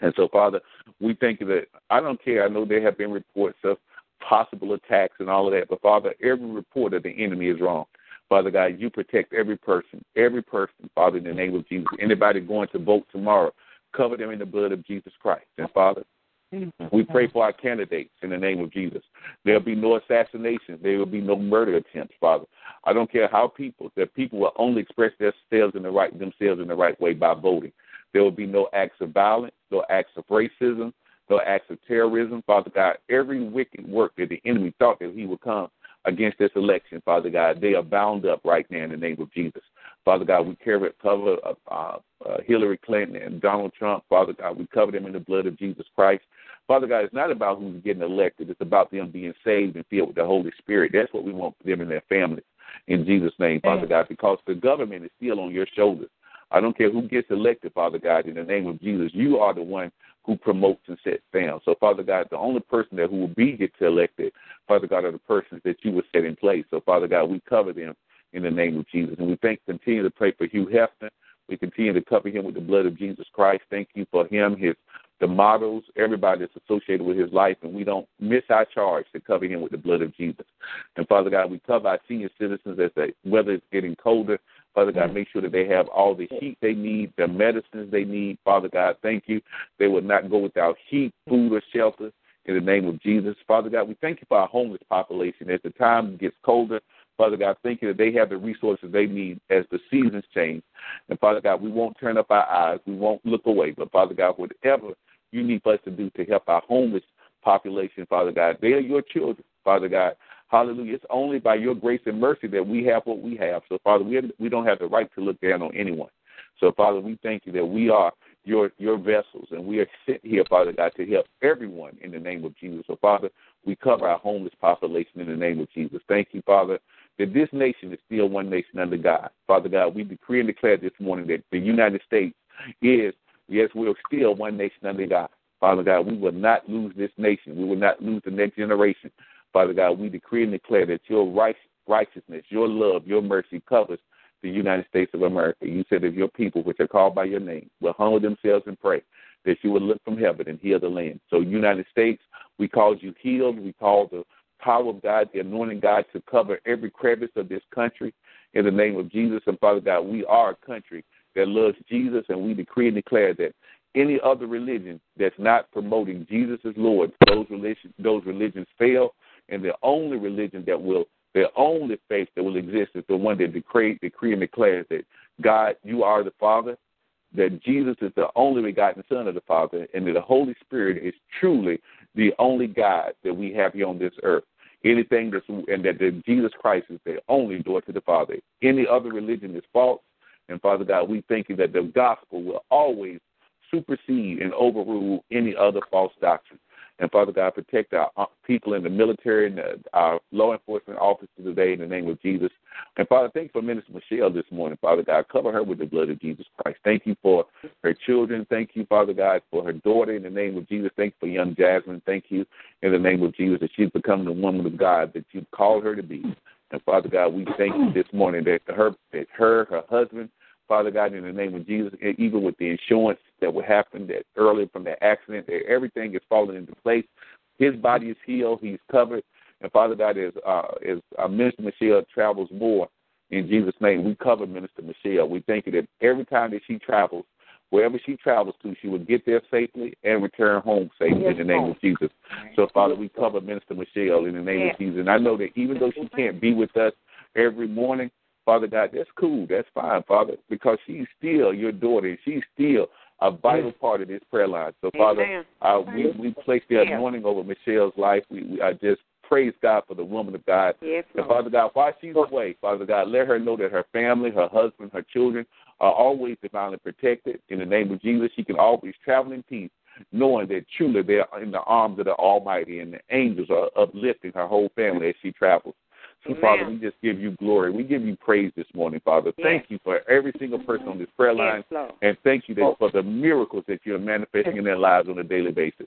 And so, Father, we thank you that I don't care. I know there have been reports of possible attacks and all of that, but, Father, every report of the enemy is wrong. Father God, you protect every person, every person, Father, in the name of Jesus. Anybody going to vote tomorrow, cover them in the blood of Jesus Christ. And Father, we pray for our candidates in the name of Jesus. There'll be no assassinations. There will be no murder attempts, Father. I don't care how people that people will only express themselves in the right themselves in the right way by voting. There will be no acts of violence, no acts of racism, no acts of terrorism, Father God. Every wicked work that the enemy thought that he would come against this election, Father God, they are bound up right now in the name of Jesus. Father God, we cover, cover uh, uh, Hillary Clinton and Donald Trump. Father God, we cover them in the blood of Jesus Christ. Father God, it's not about who's getting elected. It's about them being saved and filled with the Holy Spirit. That's what we want for them and their families. In Jesus' name, Father God, because the government is still on your shoulders. I don't care who gets elected, Father God, in the name of Jesus. You are the one who promotes and sets down. So, Father God, the only person that who will be get elected, Father God, are the persons that you will set in place. So, Father God, we cover them in the name of Jesus. And we thank continue to pray for Hugh Hefner. We continue to cover him with the blood of Jesus Christ. Thank you for him, his the models, everybody that's associated with his life, and we don't miss our charge to cover him with the blood of Jesus. And Father God, we cover our senior citizens as they, weather is getting colder, Father God, make sure that they have all the heat they need, the medicines they need. Father God, thank you. They will not go without heat, food, or shelter in the name of Jesus. Father God, we thank you for our homeless population. As the time gets colder, Father God, thank you that they have the resources they need as the seasons change. And Father God, we won't turn up our eyes. We won't look away. But Father God, whatever you need for us to do to help our homeless population, Father God, they are your children, Father God. Hallelujah. It's only by your grace and mercy that we have what we have. So, Father, we, have, we don't have the right to look down on anyone. So, Father, we thank you that we are your your vessels, and we are sent here, Father God, to help everyone in the name of Jesus. So, Father, we cover our homeless population in the name of Jesus. Thank you, Father, that this nation is still one nation under God. Father God, we decree and declare this morning that the United States is, yes, we're still one nation under God. Father God, we will not lose this nation. We will not lose the next generation. Father God, we decree and declare that your righteousness, your love, your mercy covers the United States of America. You said if your people, which are called by your name, will humble themselves and pray, that you will look from heaven and heal the land. So, United States, we call you healed. We call the power of God, the anointing God to cover every crevice of this country in the name of Jesus. And Father God, we are a country that loves Jesus, and we decree and declare that any other religion that's not promoting Jesus as Lord, those religions, those religions fail, and the only religion that will, the only faith that will exist is the one that decree, decree and declares that God, you are the Father, that Jesus is the only begotten Son of the Father, and that the Holy Spirit is truly the only God that we have here on this earth. Anything that's and that, that Jesus Christ is the only door to the Father. Any other religion is false. And Father God, we thank you that the gospel will always supersede and overrule any other false doctrine. And Father God, protect our uh, people in the military and the, our law enforcement officers today in the name of Jesus. And Father, thank you for Minister Michelle this morning. Father God, cover her with the blood of Jesus Christ. Thank you for her children. Thank you, Father God, for her daughter in the name of Jesus. Thank you for young Jasmine. Thank you in the name of Jesus that she's become the woman of God that you've called her to be. And Father God, we thank you this morning that her, that her, her husband, Father God, in the name of Jesus, even with the insurance that would happen that earlier from that accident, that everything is falling into place. His body is healed, he's covered. And Father God, as uh, as uh, Minister Michelle travels more, in Jesus' name, we cover Minister Michelle. We thank you that every time that she travels, wherever she travels to, she will get there safely and return home safely yes, in the name of Jesus. So, Father, we cover Minister Michelle in the name yes. of Jesus. And I know that even though she can't be with us every morning, Father God, that's cool. That's fine, Father, because she's still your daughter. She's still a vital part of this prayer line. So, Father, uh, we, we place the anointing over Michelle's life. We, we I just praise God for the woman of God. Yes, and Father God, while she's away, Father God, let her know that her family, her husband, her children are always divinely protected. In the name of Jesus, she can always travel in peace, knowing that truly they're in the arms of the Almighty and the angels are uplifting her whole family as she travels. So. Father, we just give you glory. We give you praise this morning, Father. Yes. Thank you for every single person on this prayer line. Yes, and thank you that, for the miracles that you're manifesting in their lives on a daily basis.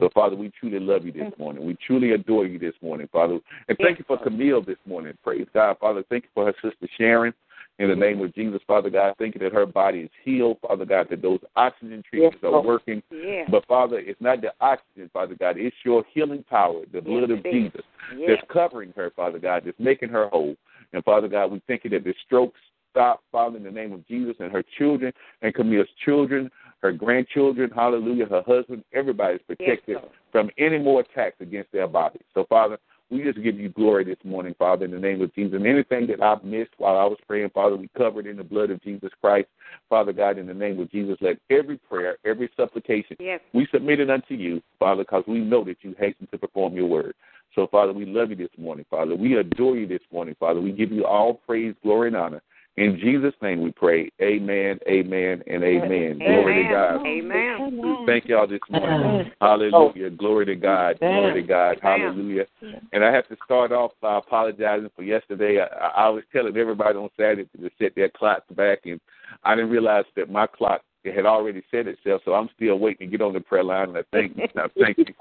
So, Father, we truly love you this morning. We truly adore you this morning, Father. And thank yes, you for Camille this morning. Praise God, Father. Thank you for her sister Sharon. In the name of Jesus, Father God, thank you that her body is healed, Father God, that those oxygen treatments yes, are working. Yes. But Father, it's not the oxygen, Father God, it's your healing power, the blood yes, of Jesus, that's covering her, Father God, that's making her whole. And Father God, we thank you that the strokes stop, Father, in the name of Jesus, and her children and Camille's children, her grandchildren, hallelujah, her husband, everybody's protected from any more attacks against their bodies. So, Father, we just give you glory this morning, Father, in the name of Jesus. And anything that I've missed while I was praying, Father, we covered in the blood of Jesus Christ. Father God, in the name of Jesus, let every prayer, every supplication, yes. we submit it unto you, Father, because we know that you hasten to perform your word. So, Father, we love you this morning, Father. We adore you this morning, Father. We give you all praise, glory, and honor. In Jesus' name we pray. Amen, amen, and amen. amen. Glory to God. Amen. Thank y'all this morning. Hallelujah. Glory to God. Glory to God. Hallelujah. And I have to start off by apologizing for yesterday. I, I was telling everybody on Saturday to set their clocks back, and I didn't realize that my clock it had already said itself, so I'm still waiting to get on the prayer line. And I thank, I thank you.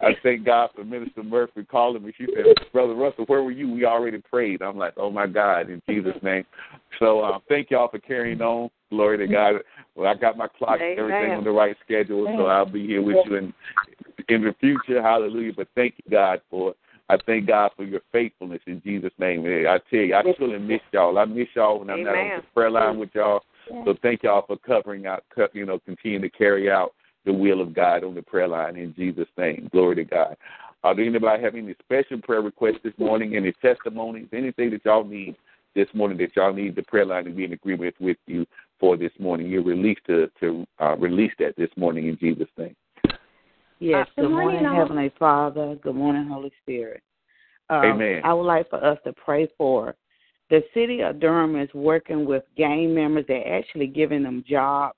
I thank God for Minister Murphy calling me. She said, "Brother Russell, where were you? We already prayed." I'm like, "Oh my God, in Jesus' name." So uh, thank y'all for carrying on. Glory to God. Well, I got my clock and everything on the right schedule, so I'll be here with you in in the future. Hallelujah. But thank you, God, for I thank God for your faithfulness in Jesus' name. I tell you, I truly miss y'all. I miss y'all when I'm Amen. not on the prayer line with y'all. So thank y'all for covering out, you know, continue to carry out the will of God on the prayer line in Jesus' name. Glory to God. Uh, do anybody have any special prayer requests this morning? Any testimonies? Anything that y'all need this morning that y'all need the prayer line to be in agreement with you for this morning? You're released to to uh, release that this morning in Jesus' name. Yes. Good, morning, morning Heavenly Father. Good morning, Holy Spirit. Um, Amen. I would like for us to pray for the city of Durham is working with gang members. They're actually giving them jobs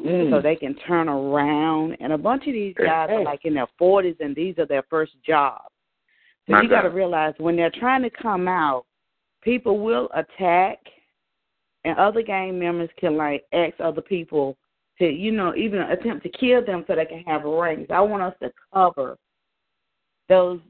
mm. so they can turn around. And a bunch of these guys are like in their 40s, and these are their first jobs. So My you got to realize when they're trying to come out, people will attack, and other gang members can like ask other people to, you know, even attempt to kill them so they can have rings. I want us to cover those.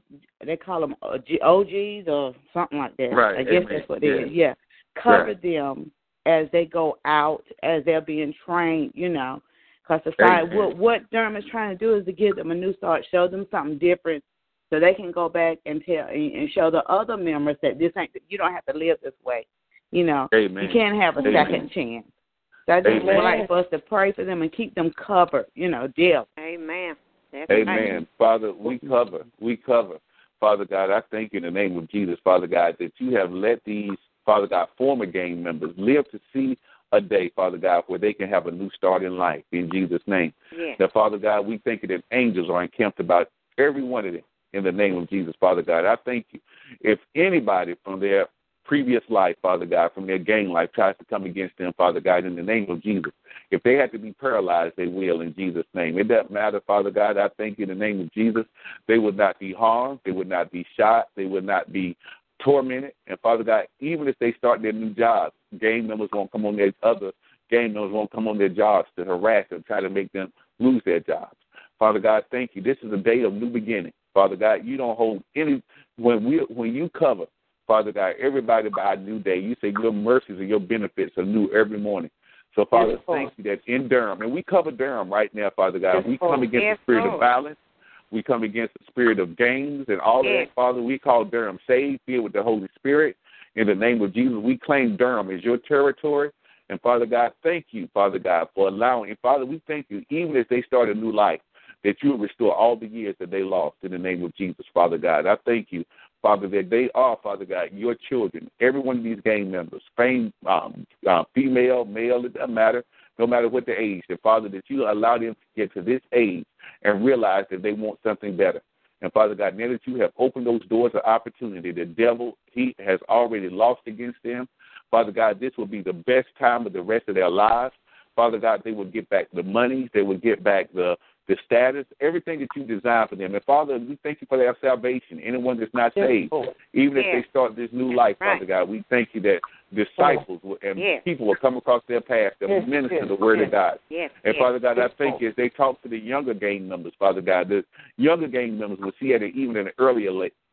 They call them uh, OGs or something like that. Right. I guess Amen. that's what it is. Yeah. Cover right. them as they go out, as they're being trained, you know. Because society, what, what Durham is trying to do is to give them a new start, show them something different, so they can go back and tell and show the other members that this ain't you don't have to live this way. You know, Amen. you can't have a Amen. second chance. So I just would like for us to pray for them and keep them covered. You know, deal. Amen. That's Amen. Right. Father, we cover, we cover. Father God, I thank you in the name of Jesus, Father God, that you have let these Father God, former gang members live to see a day, Father God, where they can have a new start in life in Jesus' name. Yes. Now, Father God, we thank you that angels are encamped about every one of them in the name of Jesus, Father God. I thank you. If anybody from their previous life, Father God, from their gang life tries to come against them, Father God, in the name of Jesus, if they have to be paralyzed, they will in Jesus' name. It doesn't matter, Father God. I thank you in the name of Jesus. They would not be harmed. They would not be shot. They would not be tormented. And Father God, even if they start their new jobs, gang members won't come on their other gang members won't come on their jobs to harass them, try to make them lose their jobs. Father God, thank you. This is a day of new beginning. Father God, you don't hold any when we when you cover, Father God, everybody by a new day. You say your mercies and your benefits are new every morning. So Father, yes, thank you that in Durham, and we cover Durham right now, Father God. Yes, we come against yes, the spirit Lord. of violence. We come against the spirit of gangs and all that, Father. We call Durham saved, filled with the Holy Spirit. In the name of Jesus, we claim Durham as your territory. And Father God, thank you, Father God, for allowing. And Father, we thank you, even as they start a new life, that you will restore all the years that they lost in the name of Jesus, Father God. I thank you, Father, that they are, Father God, your children. Every one of these gang members, fame, um, uh, female, male, it doesn't matter, no matter what the age. That Father, that you allow them to get to this age and realize that they want something better. And Father God, now that you have opened those doors of opportunity, the devil, he has already lost against them. Father God, this will be the best time of the rest of their lives. Father God, they will get back the money, they will get back the the status, everything that you designed for them. And Father, we thank you for their salvation. Anyone that's not saved, even if they start this new life, Father God, we thank you that disciples and yes. people will come across their path that will minister the word of God. And. Father God, I thank you as they talk to the younger gang members, Father God, the younger gang members will see at it even in an earlier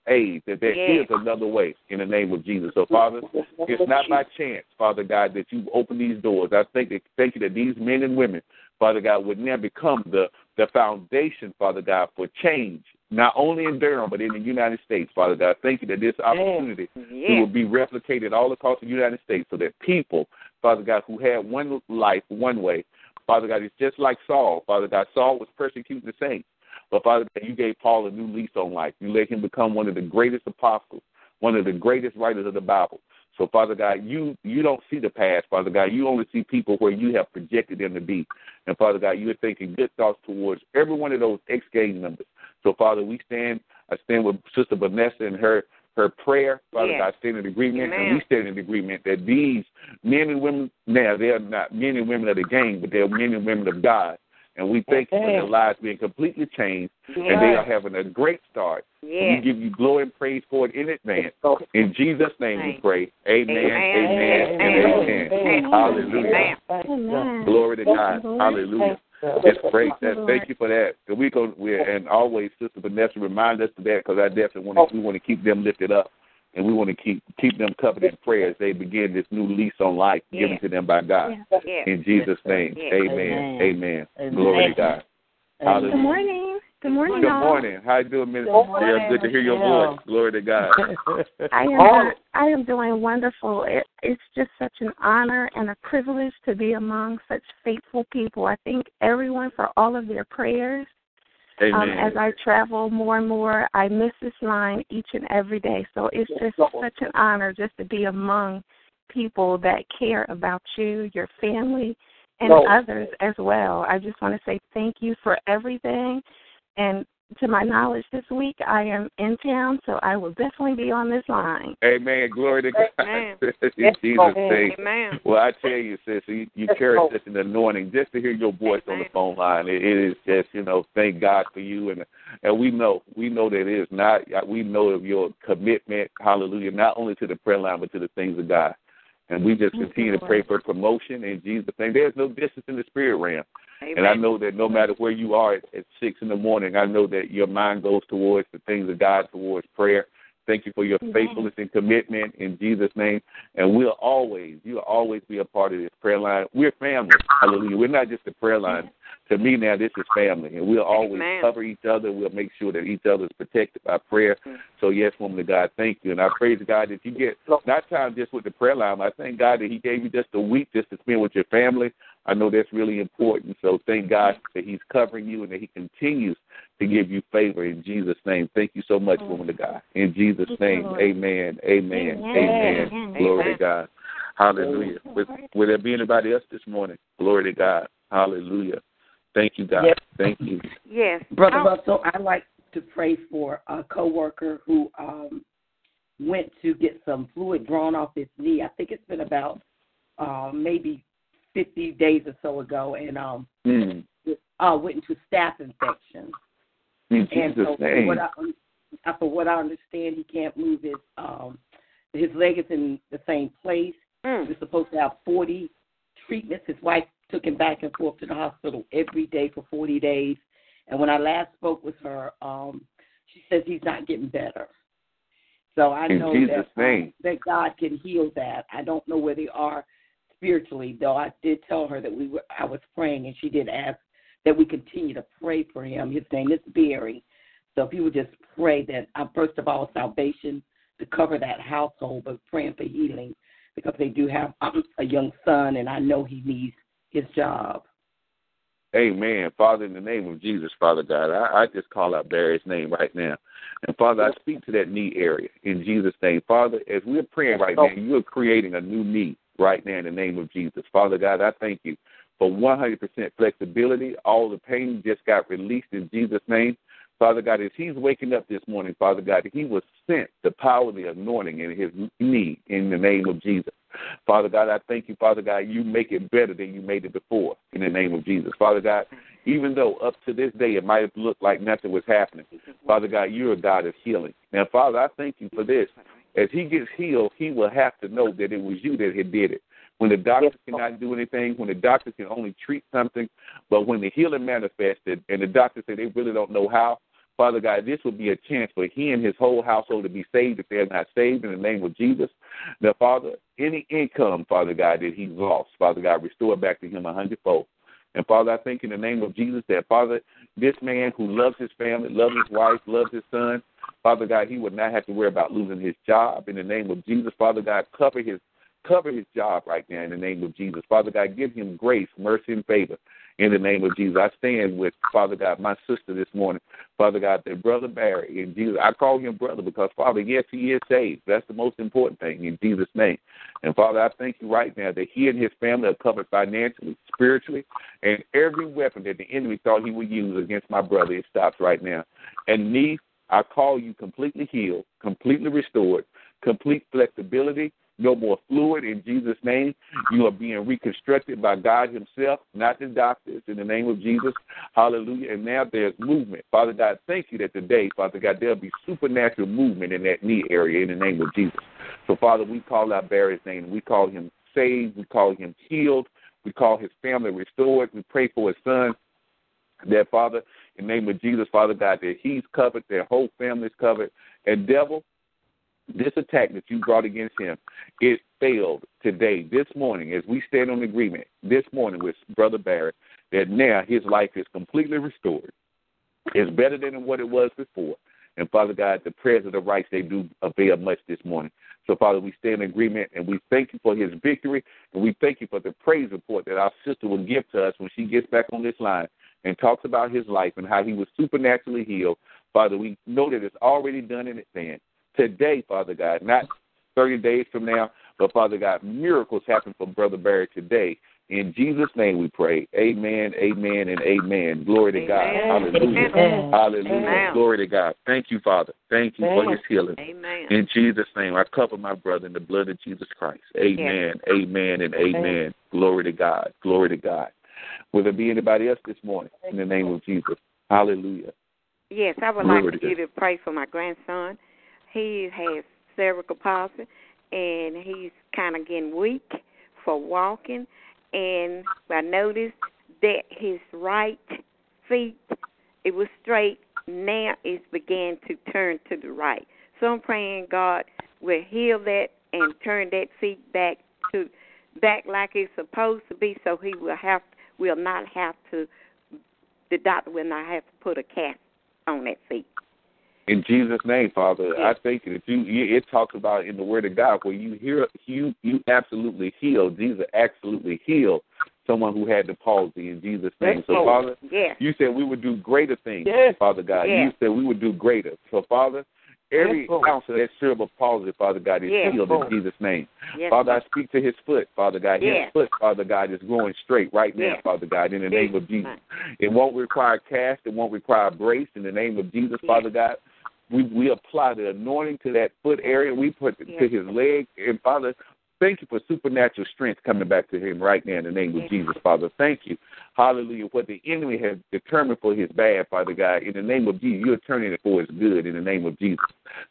age that there is another way in the name of Jesus. So Father, it's not by chance, Father God, that you open these doors. I think that thank you that these men and women, Father God, would now become the the foundation, Father God, for change, not only in Durham, but in the United States, Father God. Thank you that this opportunity yes. will be replicated all across the United States so that people, Father God, who had one life one way, Father God, it's just like Saul. Father God, Saul was persecuting the saints. But Father God, you gave Paul a new lease on life. You let him become one of the greatest apostles, one of the greatest writers of the Bible. So, Father God, you you don't see the past, Father God. You only see people where you have projected them to be. And Father God, you are thinking good thoughts towards every one of those ex gang members. So, Father, we stand I stand with Sister Vanessa and her her prayer, Father yes. God, stand in agreement, Amen. and we stand in agreement that these men and women now they're not men and women of the gang, but they're men and women of God. And we thank you for their lives being completely changed, yes. and they are having a great start. Yes. We give you glory and praise for it in advance. In Jesus' name we pray. Amen, amen, amen, and amen. Hallelujah. Amen. Glory to God. Hallelujah. It's great. That, thank you for that. And we go, we and always, Sister Vanessa, remind us of that because I definitely want to, we want to keep them lifted up and we want to keep keep them covered in prayer as they begin this new lease on life given to them by God. Yeah. In Jesus' name, Yeah. Amen. Amen. Amen. Amen. Glory to God. Hallelujah. Good morning. Good morning, Good morning. How you doing, Miss Good morning, Sarah? Good to hear your Michelle. voice. Glory to God. I am Oh. I am doing wonderful. It, it's just such an honor and a privilege to be among such faithful people. I thank everyone for all of their prayers. Um, as I travel more and more, I miss this line each and every day. So it's just such an honor just to be among people that care about you, your family, and others as well. I just want to say thank you for everything. And to my knowledge, this week I am in town, so I will definitely be on this line. Amen. Glory to God. Amen. In Jesus' name. Amen. Well, I tell you, sis, you, you carry such an anointing. Just to hear your voice on the phone line, it, it is just, you know, thank God for you. And and we know, we know that it is not. We know of your commitment, hallelujah, not only to the prayer line but to the things of God. And we just continue to pray for promotion in Jesus' name. There's no distance in the spirit realm. And I know that no matter where you are at, at six in the morning, I know that your mind goes towards the things of God, towards prayer. Thank you for your faithfulness and commitment in Jesus' name. And we'll always, you'll always be a part of this prayer line. We're family. Hallelujah. We're not just a prayer line. To me now, this is family. And we'll always Amen. cover each other. We'll make sure that each other is protected by prayer. So, yes, woman of God, thank you. And I praise God that you get not time just with the prayer line. I thank God that He gave you just a week just to spend with your family. I know that's really important. So thank God that He's covering you and that He continues to give you favor in Jesus' name. Thank you so much, woman of God. In Jesus' name, amen, amen, amen. Amen. Glory to God. Hallelujah. With, will there be anybody else this morning? Glory to God. Hallelujah. Thank you, God. Yes. Thank you. Yes. Brother Oh, Russell, I'd like to pray for a coworker who um, went to get some fluid drawn off his knee. I think it's been about uh, maybe 50 days or so ago, and um, Mm. uh, went into staph infection. In and Jesus' so, for name. what I, uh, for what I understand, he can't move his um, his leg is in the same place. mm. He was supposed to have 40 treatments. His wife took him back and forth to the hospital every day for 40 days. And when I last spoke with her, um, she says he's not getting better. So I In know Jesus' that, name. that God can heal that. I don't know where they are spiritually, though. I did tell her that we were. I was praying, and she did ask that we continue to pray for him. His name is Barry. So if you would just pray that, uh, first of all, salvation to cover that household, but praying for healing because they do have um, a young son, and I know he needs his job. Amen. Father, in the name of Jesus, Father God, I, I just call out Barry's name right now. And Father, I speak to that knee area in Jesus' name. Father, as we're praying right now, you are creating a new knee right now in the name of Jesus. Father God, I thank you for 100% flexibility. All the pain just got released in Jesus' name. Father God, as he's waking up this morning, Father God, he was sent the power of the anointing in his knee in the name of Jesus. Father God, I thank you, Father God, you make it better than you made it before in the name of Jesus. Father God, even though up to this day it might have looked like nothing was happening, Father God, you're a God of healing. Now, Father, I thank you for this. As he gets healed, he will have to know that it was you that had did it. When the doctors cannot do anything, when the doctors can only treat something, but when the healing manifested and the doctors say they really don't know how, Father God, this would be a chance for he and his whole household to be saved if they're not saved in the name of Jesus. Now, Father, any income, Father God, that he's lost, Father God, restore back to him a hundredfold. And Father, I think in the name of Jesus that, Father, this man who loves his family, loves his wife, loves his son, Father God, he would not have to worry about losing his job. In the name of Jesus, Father God, cover his cover his job right now in the name of Jesus. Father God, give him grace, mercy, and favor in the name of Jesus. I stand with Father God, my sister this morning. Father God, their brother Barry in Jesus. I call him brother because Father, yes, he is saved. That's the most important thing in Jesus' name. And Father, I thank you right now that he and his family are covered financially, spiritually, and every weapon that the enemy thought he would use against my brother, it stops right now. And me, I call you completely healed, completely restored, complete flexibility, no more fluid in Jesus' name. You are being reconstructed by God Himself, not the doctors, in the name of Jesus. Hallelujah. And now there's movement. Father God, thank you that today, Father God, there'll be supernatural movement in that knee area in the name of Jesus. So, Father, we call out Barry's name. We call him saved. We call him healed. We call his family restored. We pray for his son. That Father, in the name of Jesus, Father God, that he's covered, their whole family's covered. And devil, This attack that you brought against him, it failed today, this morning, as we stand on agreement this morning with Brother Barrett, that now his life is completely restored. It's better than what it was before. And Father God, the prayers of the righteous, they do avail much this morning. So, Father, we stand in agreement and we thank you for his victory. And we thank you for the praise report that our sister will give to us when she gets back on this line and talks about his life and how he was supernaturally healed. Father, we know that it's already done in advance. Today, Father God, not 30 days from now, but Father God, miracles happen for Brother Barry today. In Jesus' name we pray. Amen, amen, and amen. Glory to God. Hallelujah. Amen. Hallelujah. Amen. Glory to God. Thank you, Father. Thank you for his healing. Amen. In Jesus' name, I cover my brother in the blood of Jesus Christ. Amen, amen, and amen. Glory to God. Glory to God. Will there be anybody else this morning in the name of Jesus? Hallelujah. Yes, I would Glory like to to give you praise for my grandson. He has cerebral palsy, and he's kind of getting weak for walking. And I noticed that his right feet, it was straight. Now it's began to turn to the right. So I'm praying God will heal that and turn that feet back to back like it's supposed to be, so he will have will not have to. The doctor will not have to put a cast on that feet. In Jesus' name, Father, Yes. I thank you that you, you it talks about in the Word of God where you hear you you absolutely heal. Jesus absolutely healed someone who had the palsy in Jesus' name. Yes, So, Father, Yes. you said we would do greater things, Yes. Father God. You said we would do greater. So, Father, every Yes, Lord. ounce of that cerebral palsy, Father God, is Yes, healed Lord. in Jesus' name. Yes. Father, I speak to his foot, Father God. His foot, Father God, is growing straight right now. Father God, in the name of Jesus. It won't require cast. It won't require brace. In the name of Jesus. Father God, we we apply the anointing to that foot area. We put it to his leg, and Father, thank you for supernatural strength coming back to him right now in the name of Jesus, Father. Thank you, Hallelujah. What the enemy has determined for his bad, Father God, in the name of Jesus, you're turning it for his good in the name of Jesus.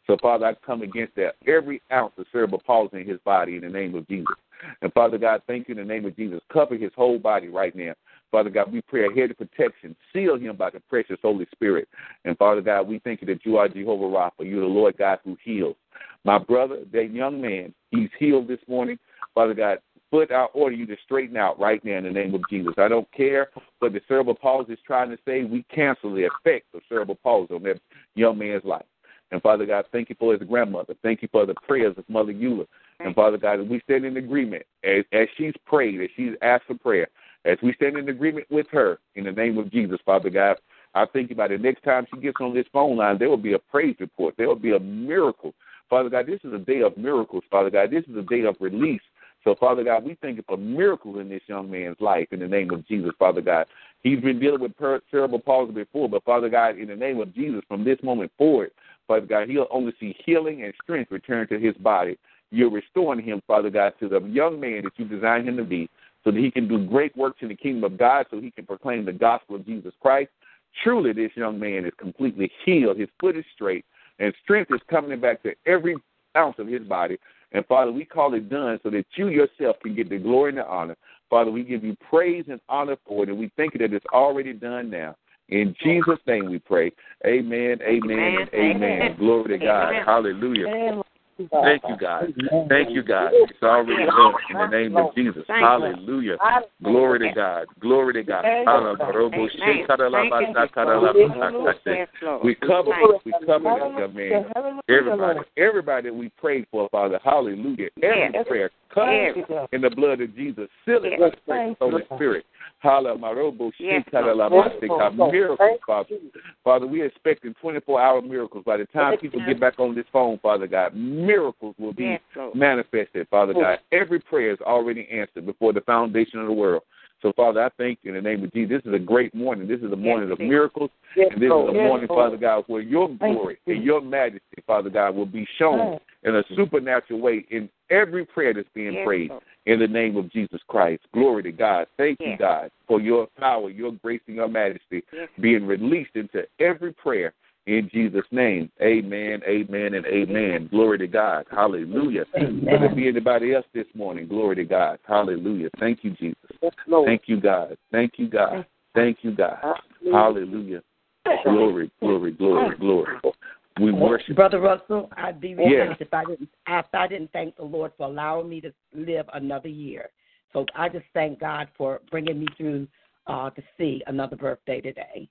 So, Father, I come against that every ounce of cerebral palsy in his body in the name of Jesus. And Father God, thank you in the name of Jesus. Cover his whole body right now. Father God, we pray a head of protection. Seal him by the precious Holy Spirit. And Father God, we thank you that you are Jehovah Rapha. You're the Lord God who heals. My brother, that young man, he's healed this morning. Father God, foot, I order you to straighten out right now in the name of Jesus. I don't care what the cerebral palsy is trying to say. We cancel the effect of cerebral palsy on that young man's life. And Father God, thank you for his grandmother. Thank you for the prayers of Mother Eula. And Father God, we stand in agreement, as, as she's prayed, as she's asked for prayer, as we stand in agreement with her in the name of Jesus, Father God, I think about it. Next time she gets on this phone line, there will be a praise report. There will be a miracle. Father God, this is a day of miracles, Father God. This is a day of release. So, Father God, we thank you for miracles in this young man's life in the name of Jesus, Father God. He's been dealing with cerebral palsy before, but Father God, in the name of Jesus, from this moment forward, Father God, he'll only see healing and strength return to his body. You're restoring him, Father God, to the young man that you designed him to be, so that he can do great works in the kingdom of God, so he can proclaim the gospel of Jesus Christ. Truly, this young man is completely healed. His foot is straight, and strength is coming back to every ounce of his body. And Father, we call it done so that you yourself can get the glory and the honor. Father, we give you praise and honor for it, and we thank you that it's already done now. In Jesus' name we pray. Amen, amen, and amen. Amen. Glory to God. Amen. Hallelujah. Thank you, God. Thank you, God. It's already done in the name of Jesus. Hallelujah. Glory to God. Glory to God. We cover, we cover young man. Everybody, everybody that we pray for, Father, hallelujah. Every prayer, cover Yes. in the blood of Jesus. Seal it Yes. the Holy Spirit. Hallelujah. Marobo Yes, Shekaralamashika. Miracles, Father. Father, we're expecting 24 hour miracles. By the time people get back on this phone, Father God, miracles will be manifested, Father God. Every prayer is already answered before the foundation of the world. So, Father, I thank you in the name of Jesus. This is a great morning. This is a morning of miracles. Yes, And this Lord. is a morning, Lord. Father God, where your glory and your majesty, Father God, will be shown in a supernatural way in every prayer that's being Yes, prayed Lord. in the name of Jesus Christ. Glory to God. Thank you, God, for your power, your grace, and your majesty Yes. being released into every prayer in Jesus' name. Amen, amen, and amen. Glory to God. Hallelujah. Will there be anybody else this morning? Glory to God. Hallelujah. Thank you, Jesus. Yes, Thank you, God. Thank you, God. Thank you, God. Hallelujah. Glory, glory, glory, glory. We worship. Brother Russell, I'd be remiss Yes. if I didn't if I didn't thank the Lord for allowing me to live another year. So I just thank God for bringing me through uh, to see another birthday today.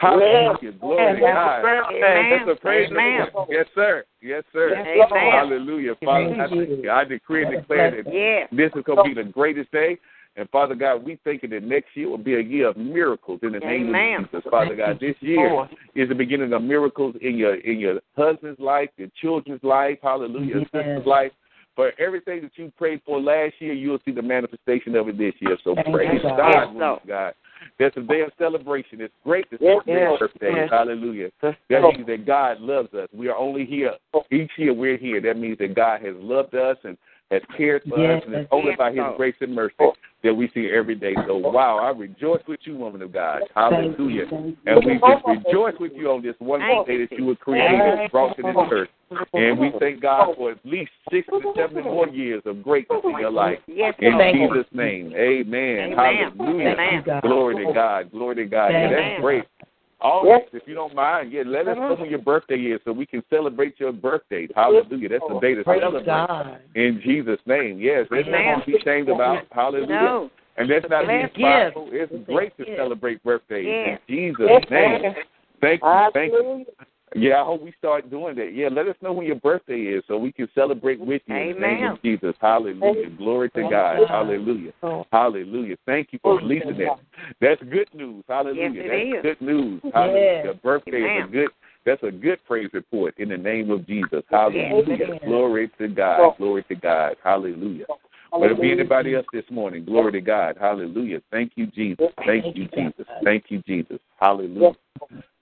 Hallelujah. Glory to God. Amen. That's a praise Amen. Yes, sir. Yes, sir. Amen. Hallelujah. Father, I, I decree and declare that Yes. this is going to be the greatest day. And Father God, we thinking that next year will be a year of miracles in the name of Jesus. Father God, this year is the beginning of miracles in your in your husband's life, your children's life, hallelujah, Yes. sister's life. For everything that you prayed for last year, you'll see the manifestation of it this year. So Thank praise God. God, Yes, woman of God. That's a day of celebration. It's great to celebrate yes, birthdays. yes. Hallelujah. That means that God loves us. We are only here. Each year we're here. That means that God has loved us and has cared for us, and it's only by His grace and mercy that we see every day. So, wow, I rejoice with you, woman of God. Hallelujah. And we just rejoice with you on this wonderful day that you were created and brought to this earth. And we thank God for at least six to seven more years of greatness in your life. Yes, In Jesus' name, amen. Amen. Hallelujah. Amen. Glory to God. Glory to God. Yeah, that's great. August, if you don't mind, yeah, let us uh-huh. know when your birthday is so we can celebrate your birthday. Hallelujah. That's the day to Praise celebrate. God. In Jesus' name. Yes, there's Amen. nothing to be ashamed about. Hallelujah. No. And that's not being Bless prideful. It's great to celebrate birthdays. Yes. In Jesus' name. Thank you. Thank you. Yeah, I hope we start doing that. Yeah, let us know when your birthday is so we can celebrate with you in the name Amen. of Jesus. Hallelujah. Glory to God. Hallelujah. Hallelujah. Thank you for releasing that. That's good news. Hallelujah. Yes, That's is. good news. Hallelujah. Yes. Your birthday is a good that's a good praise report in the name of Jesus. Hallelujah. Yes. Glory to God. Glory to God. Hallelujah. Will there be anybody else this morning? Glory to God. Hallelujah. Thank you, Jesus. Thank you, Jesus. Thank you, Jesus. Hallelujah.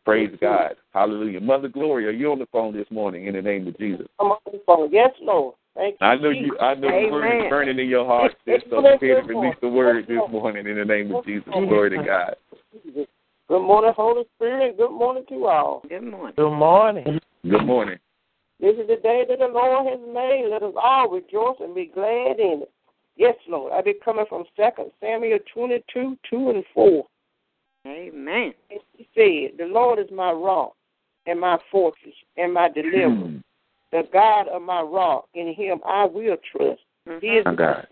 Praise God. Hallelujah. Mother Gloria, are you on the phone this morning in the name of Jesus? Come on the phone. Yes, Lord. Thank you. I know you. I know the word is burning in your heart, sis. So go ahead and release the word this morning in the name of Jesus. Glory to God. Good morning, Holy Spirit, good morning to all. Good morning. Good morning. Good morning. This is the day that the Lord has made. Let us all rejoice and be glad in it. Yes, Lord. I be coming from Second Samuel 22, 2 and 4. Amen. He said, The Lord is my rock and my fortress and my deliverer, Hmm. the God of my rock. In him I will trust. He is My God.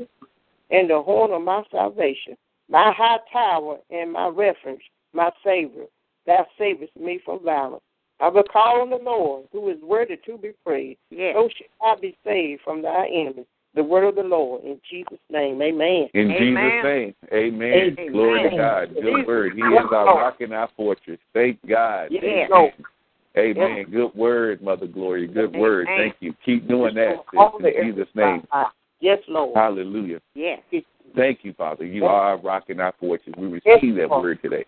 and the horn of my salvation, my high tower and my refuge, my Savior. Thou savest me from violence. I will call on the Lord, who is worthy to be praised. Yes. So shall I be saved from thy enemies. The word of the Lord. In Jesus' name, amen. In Amen. Jesus' name. Amen. Amen. Glory to God. Good word. He is our rock and our fortress. Thank God. Yes. Amen. Amen. Good word, Mother Gloria. Good word. Thank you. Keep doing that All sis, in Jesus' name. Yes, Lord. Hallelujah. Yes. Thank you, Father. You are our rock and our fortress. We receive that word today.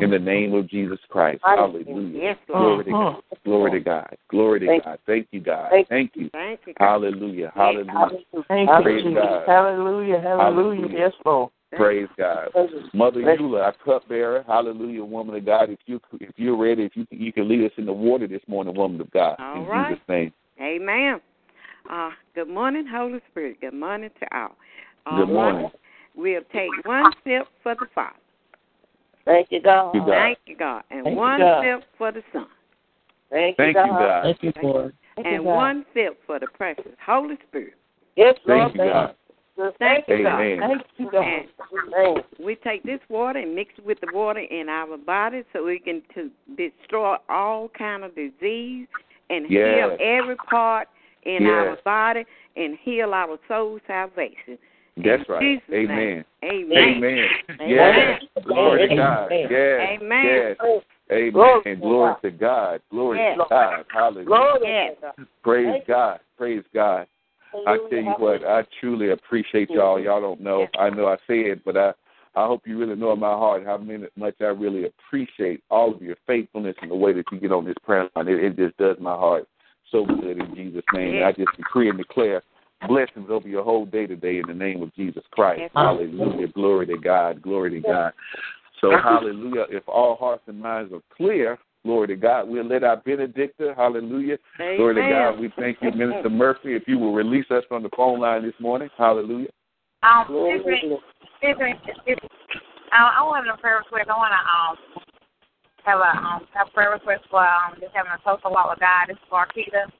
In the name of Jesus Christ. Hallelujah. Yes, Glory to God. Glory to God. Glory to Thank God. Thank you, God. Thank Thank you. Thank you. Hallelujah. Hallelujah. Thank Praise you, God. Jesus. Hallelujah. Hallelujah. Hallelujah. Yes, Lord. Praise God. Mother Eula, our cupbearer, hallelujah, woman of God. If you if you're ready, if you you can lead us in the water this morning, woman of God. All in right. Jesus' name. Amen. Uh, good morning, Holy Spirit. Good morning to all. All Good morning. right. We'll take one sip for the Father. Thank you, God. Thank you, God. Thank you, God. And Thank you, one God. step for the Son. Thank, Thank you, you, God. Thank you, Lord. Thank And God. one step for the precious Holy Spirit. Yes, Lord. Thank you, God. Thank you, God. Amen. Thank you, God. And we take this water and mix it with the water in our body so we can to destroy all kind of disease and heal every part in Yes. our body and heal our soul salvation. That's right. Jesus' Amen. Amen. Amen. Amen. Yes. Glory to God. Amen. Yes. Amen. Yes. Amen. Glory to Glory God. to God. Glory Yes. to God. Hallelujah. Glory Yes. Praise Thank. God. Praise God. I tell you what, I truly appreciate y'all. Y'all don't know. I know I say it, but I I hope you really know in my heart how many, much I really appreciate all of your faithfulness and the way that you get on this prayer line. It, it just does my heart so good in Jesus' name. And I just decree and declare blessings over your whole day today in the name of Jesus Christ. Yes. Hallelujah. Glory to God. Glory to God. So hallelujah. If all hearts and minds are clear, glory to God. We'll let our benedictor, hallelujah. Glory to God. We thank you, Minister Murphy, if you will release us from the phone line this morning. Hallelujah. Um, Glory excuse me, to God. excuse me, excuse me. I, I want a prayer request. I want to um have a um have a prayer request for um just having a social walk with God. This is Marquita.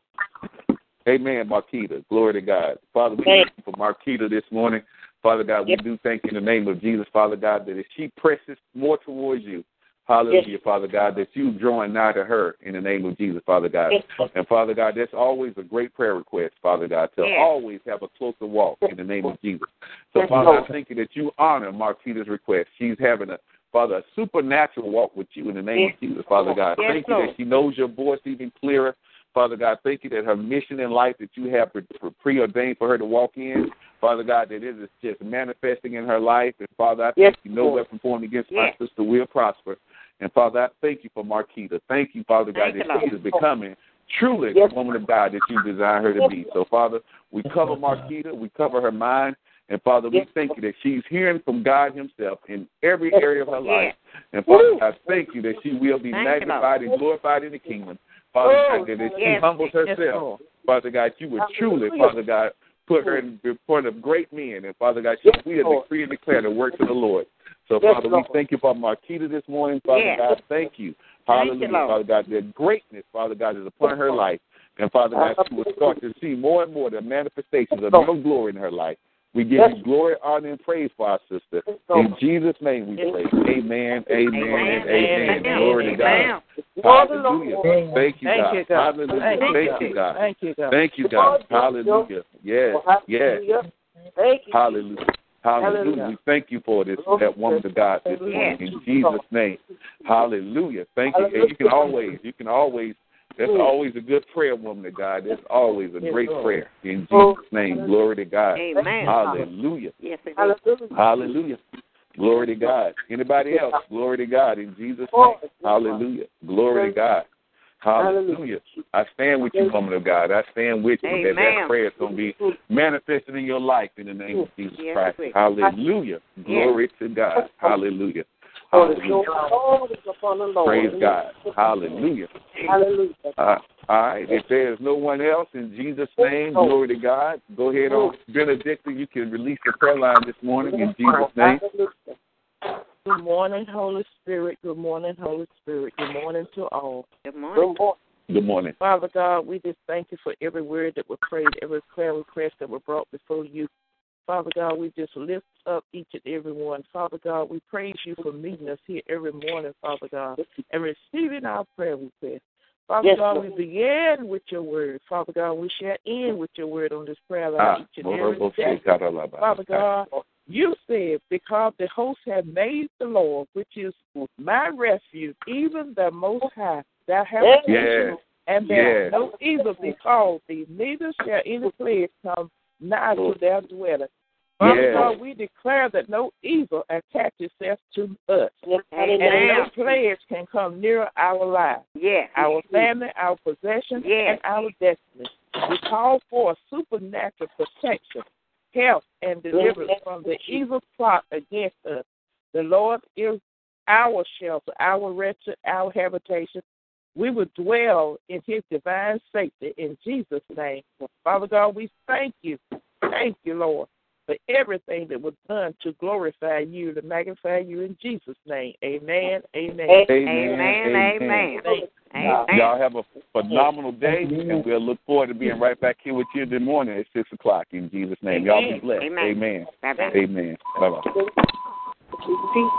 Amen, Marquita. Glory to God. Father, we thank you for Marquita this morning. Father God, we do thank you in the name of Jesus, Father God, that as she presses more towards you, hallelujah, Yes. Father God, that you drawing nigh to her in the name of Jesus, Father God. Yes. And Father God, that's always a great prayer request, Father God, to Yes. always have a closer walk in the name of Jesus. So, Yes, Father, I thank you that you honor Marquita's request. She's having a Father, a supernatural walk with you in the name Yes. of Jesus, Father God. Yes, thank you that she knows your voice even clearer. Father God, thank you that her mission in life that you have pre- pre- preordained for her to walk in, Father God, that it is just manifesting in her life. And Father, I Yes, thank you no Lord. weapon formed against Yes. my sister will prosper. And Father, I thank you for Marquita. Thank you, Father God, Thank that you, Lord. she is becoming truly Yes. the woman of God that you desire her to be. So, Father, we cover Marquita, we cover her mind, and Father, we Yes. thank you that she's hearing from God Himself in every area of her life. And Father, Woo. I thank you that she will be Thank magnified and glorified in the kingdom. Father Oh, God, that as she yes. humbles herself, Lord. Father God, you would truly, Father God, put her in front of great men. And Father God, she Yes, will Lord. decree and declare the works of the Lord. So, Yes, Father, Lord. we thank you for Marquita this morning. Father Yes. God, thank you. Thank you, Hallelujah, Father God, that greatness, Father God, is upon her life. And Father God, she will start to see more and more the manifestations of your glory in her life. We give Yes. you glory, honor, and praise for our sister. In Jesus' name we pray. Amen, amen, and Amen. amen. Glory to God. Amen. Lord, the Lord. Hallelujah. Thank you, God. Hallelujah. Thank you, God. Thank you, God. Thank you, God. Hallelujah. Yes, yes. Hallelujah. Thank you. Hallelujah. Hallelujah. Hallelujah. We thank you for this, that woman of God this morning in Jesus' name. Hallelujah. Thank you. And you can always, you can always, that's Mm. always a good prayer, woman of God. That's always a Yes, great Lord. prayer. In Oh, Jesus' name. Glory to God. Amen. Hallelujah. Yes, it is. Hallelujah. Hallelujah. Glory to God. Anybody else? Glory to God in Jesus' Oh, name. Hallelujah. Glory to God. Hallelujah. I stand with you, woman of God. I stand with you that that prayer is going to be manifested in your life in the name of Jesus Yes, Christ. Hallelujah. Glory to God. Hallelujah. Oh, the Hallelujah. Lord is upon the Lord. Praise God. Hallelujah. Hallelujah. Uh, all right. If there's no one else, in Jesus' name, glory to God. Go ahead on. Benedicta, you can release the prayer line this morning in Jesus' name. Good morning, Holy Spirit. Good morning, Holy Spirit. Good morning to all. Good morning. Good morning. Good morning. Father God, we just thank you for every word that was prayed, every prayer request that were brought before you. Father God, we just lift up each and every one. Father God, we praise you for meeting us here every morning, Father God, and receiving our prayer request. Father Yes, God, Lord. we begin with your word. Father God, we shall end with your word on this prayer line Ah, each and every day. Father God, you said, because the host have made the Lord, which is my refuge, even the Most High, thou hast Yes. and there Yes. no evil befall thee, neither shall any plague come nigh to their dwelling. Father Yes. God, we declare that no evil attach itself to us, Yes, and no Amen. plagues can come near our lives, Yes. our family, our possessions, Yes. and our destiny. We call for a supernatural protection, health, and deliverance from the evil plot against us. The Lord is our shelter, our refuge, our habitation. We will dwell in his divine safety in Jesus' name. Father God, we thank you. Thank you, Lord, for everything that was done to glorify you, to magnify you in Jesus' name. Amen. Amen. Amen. Amen. Thank Amen. Y'all have a phenomenal day, and we'll look forward to being right back here with you in the morning at 6 o'clock in Jesus' name. Y'all be Amen. blessed. Amen. Amen. Bye-bye. Amen. Bye-bye. Peace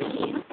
Thank you.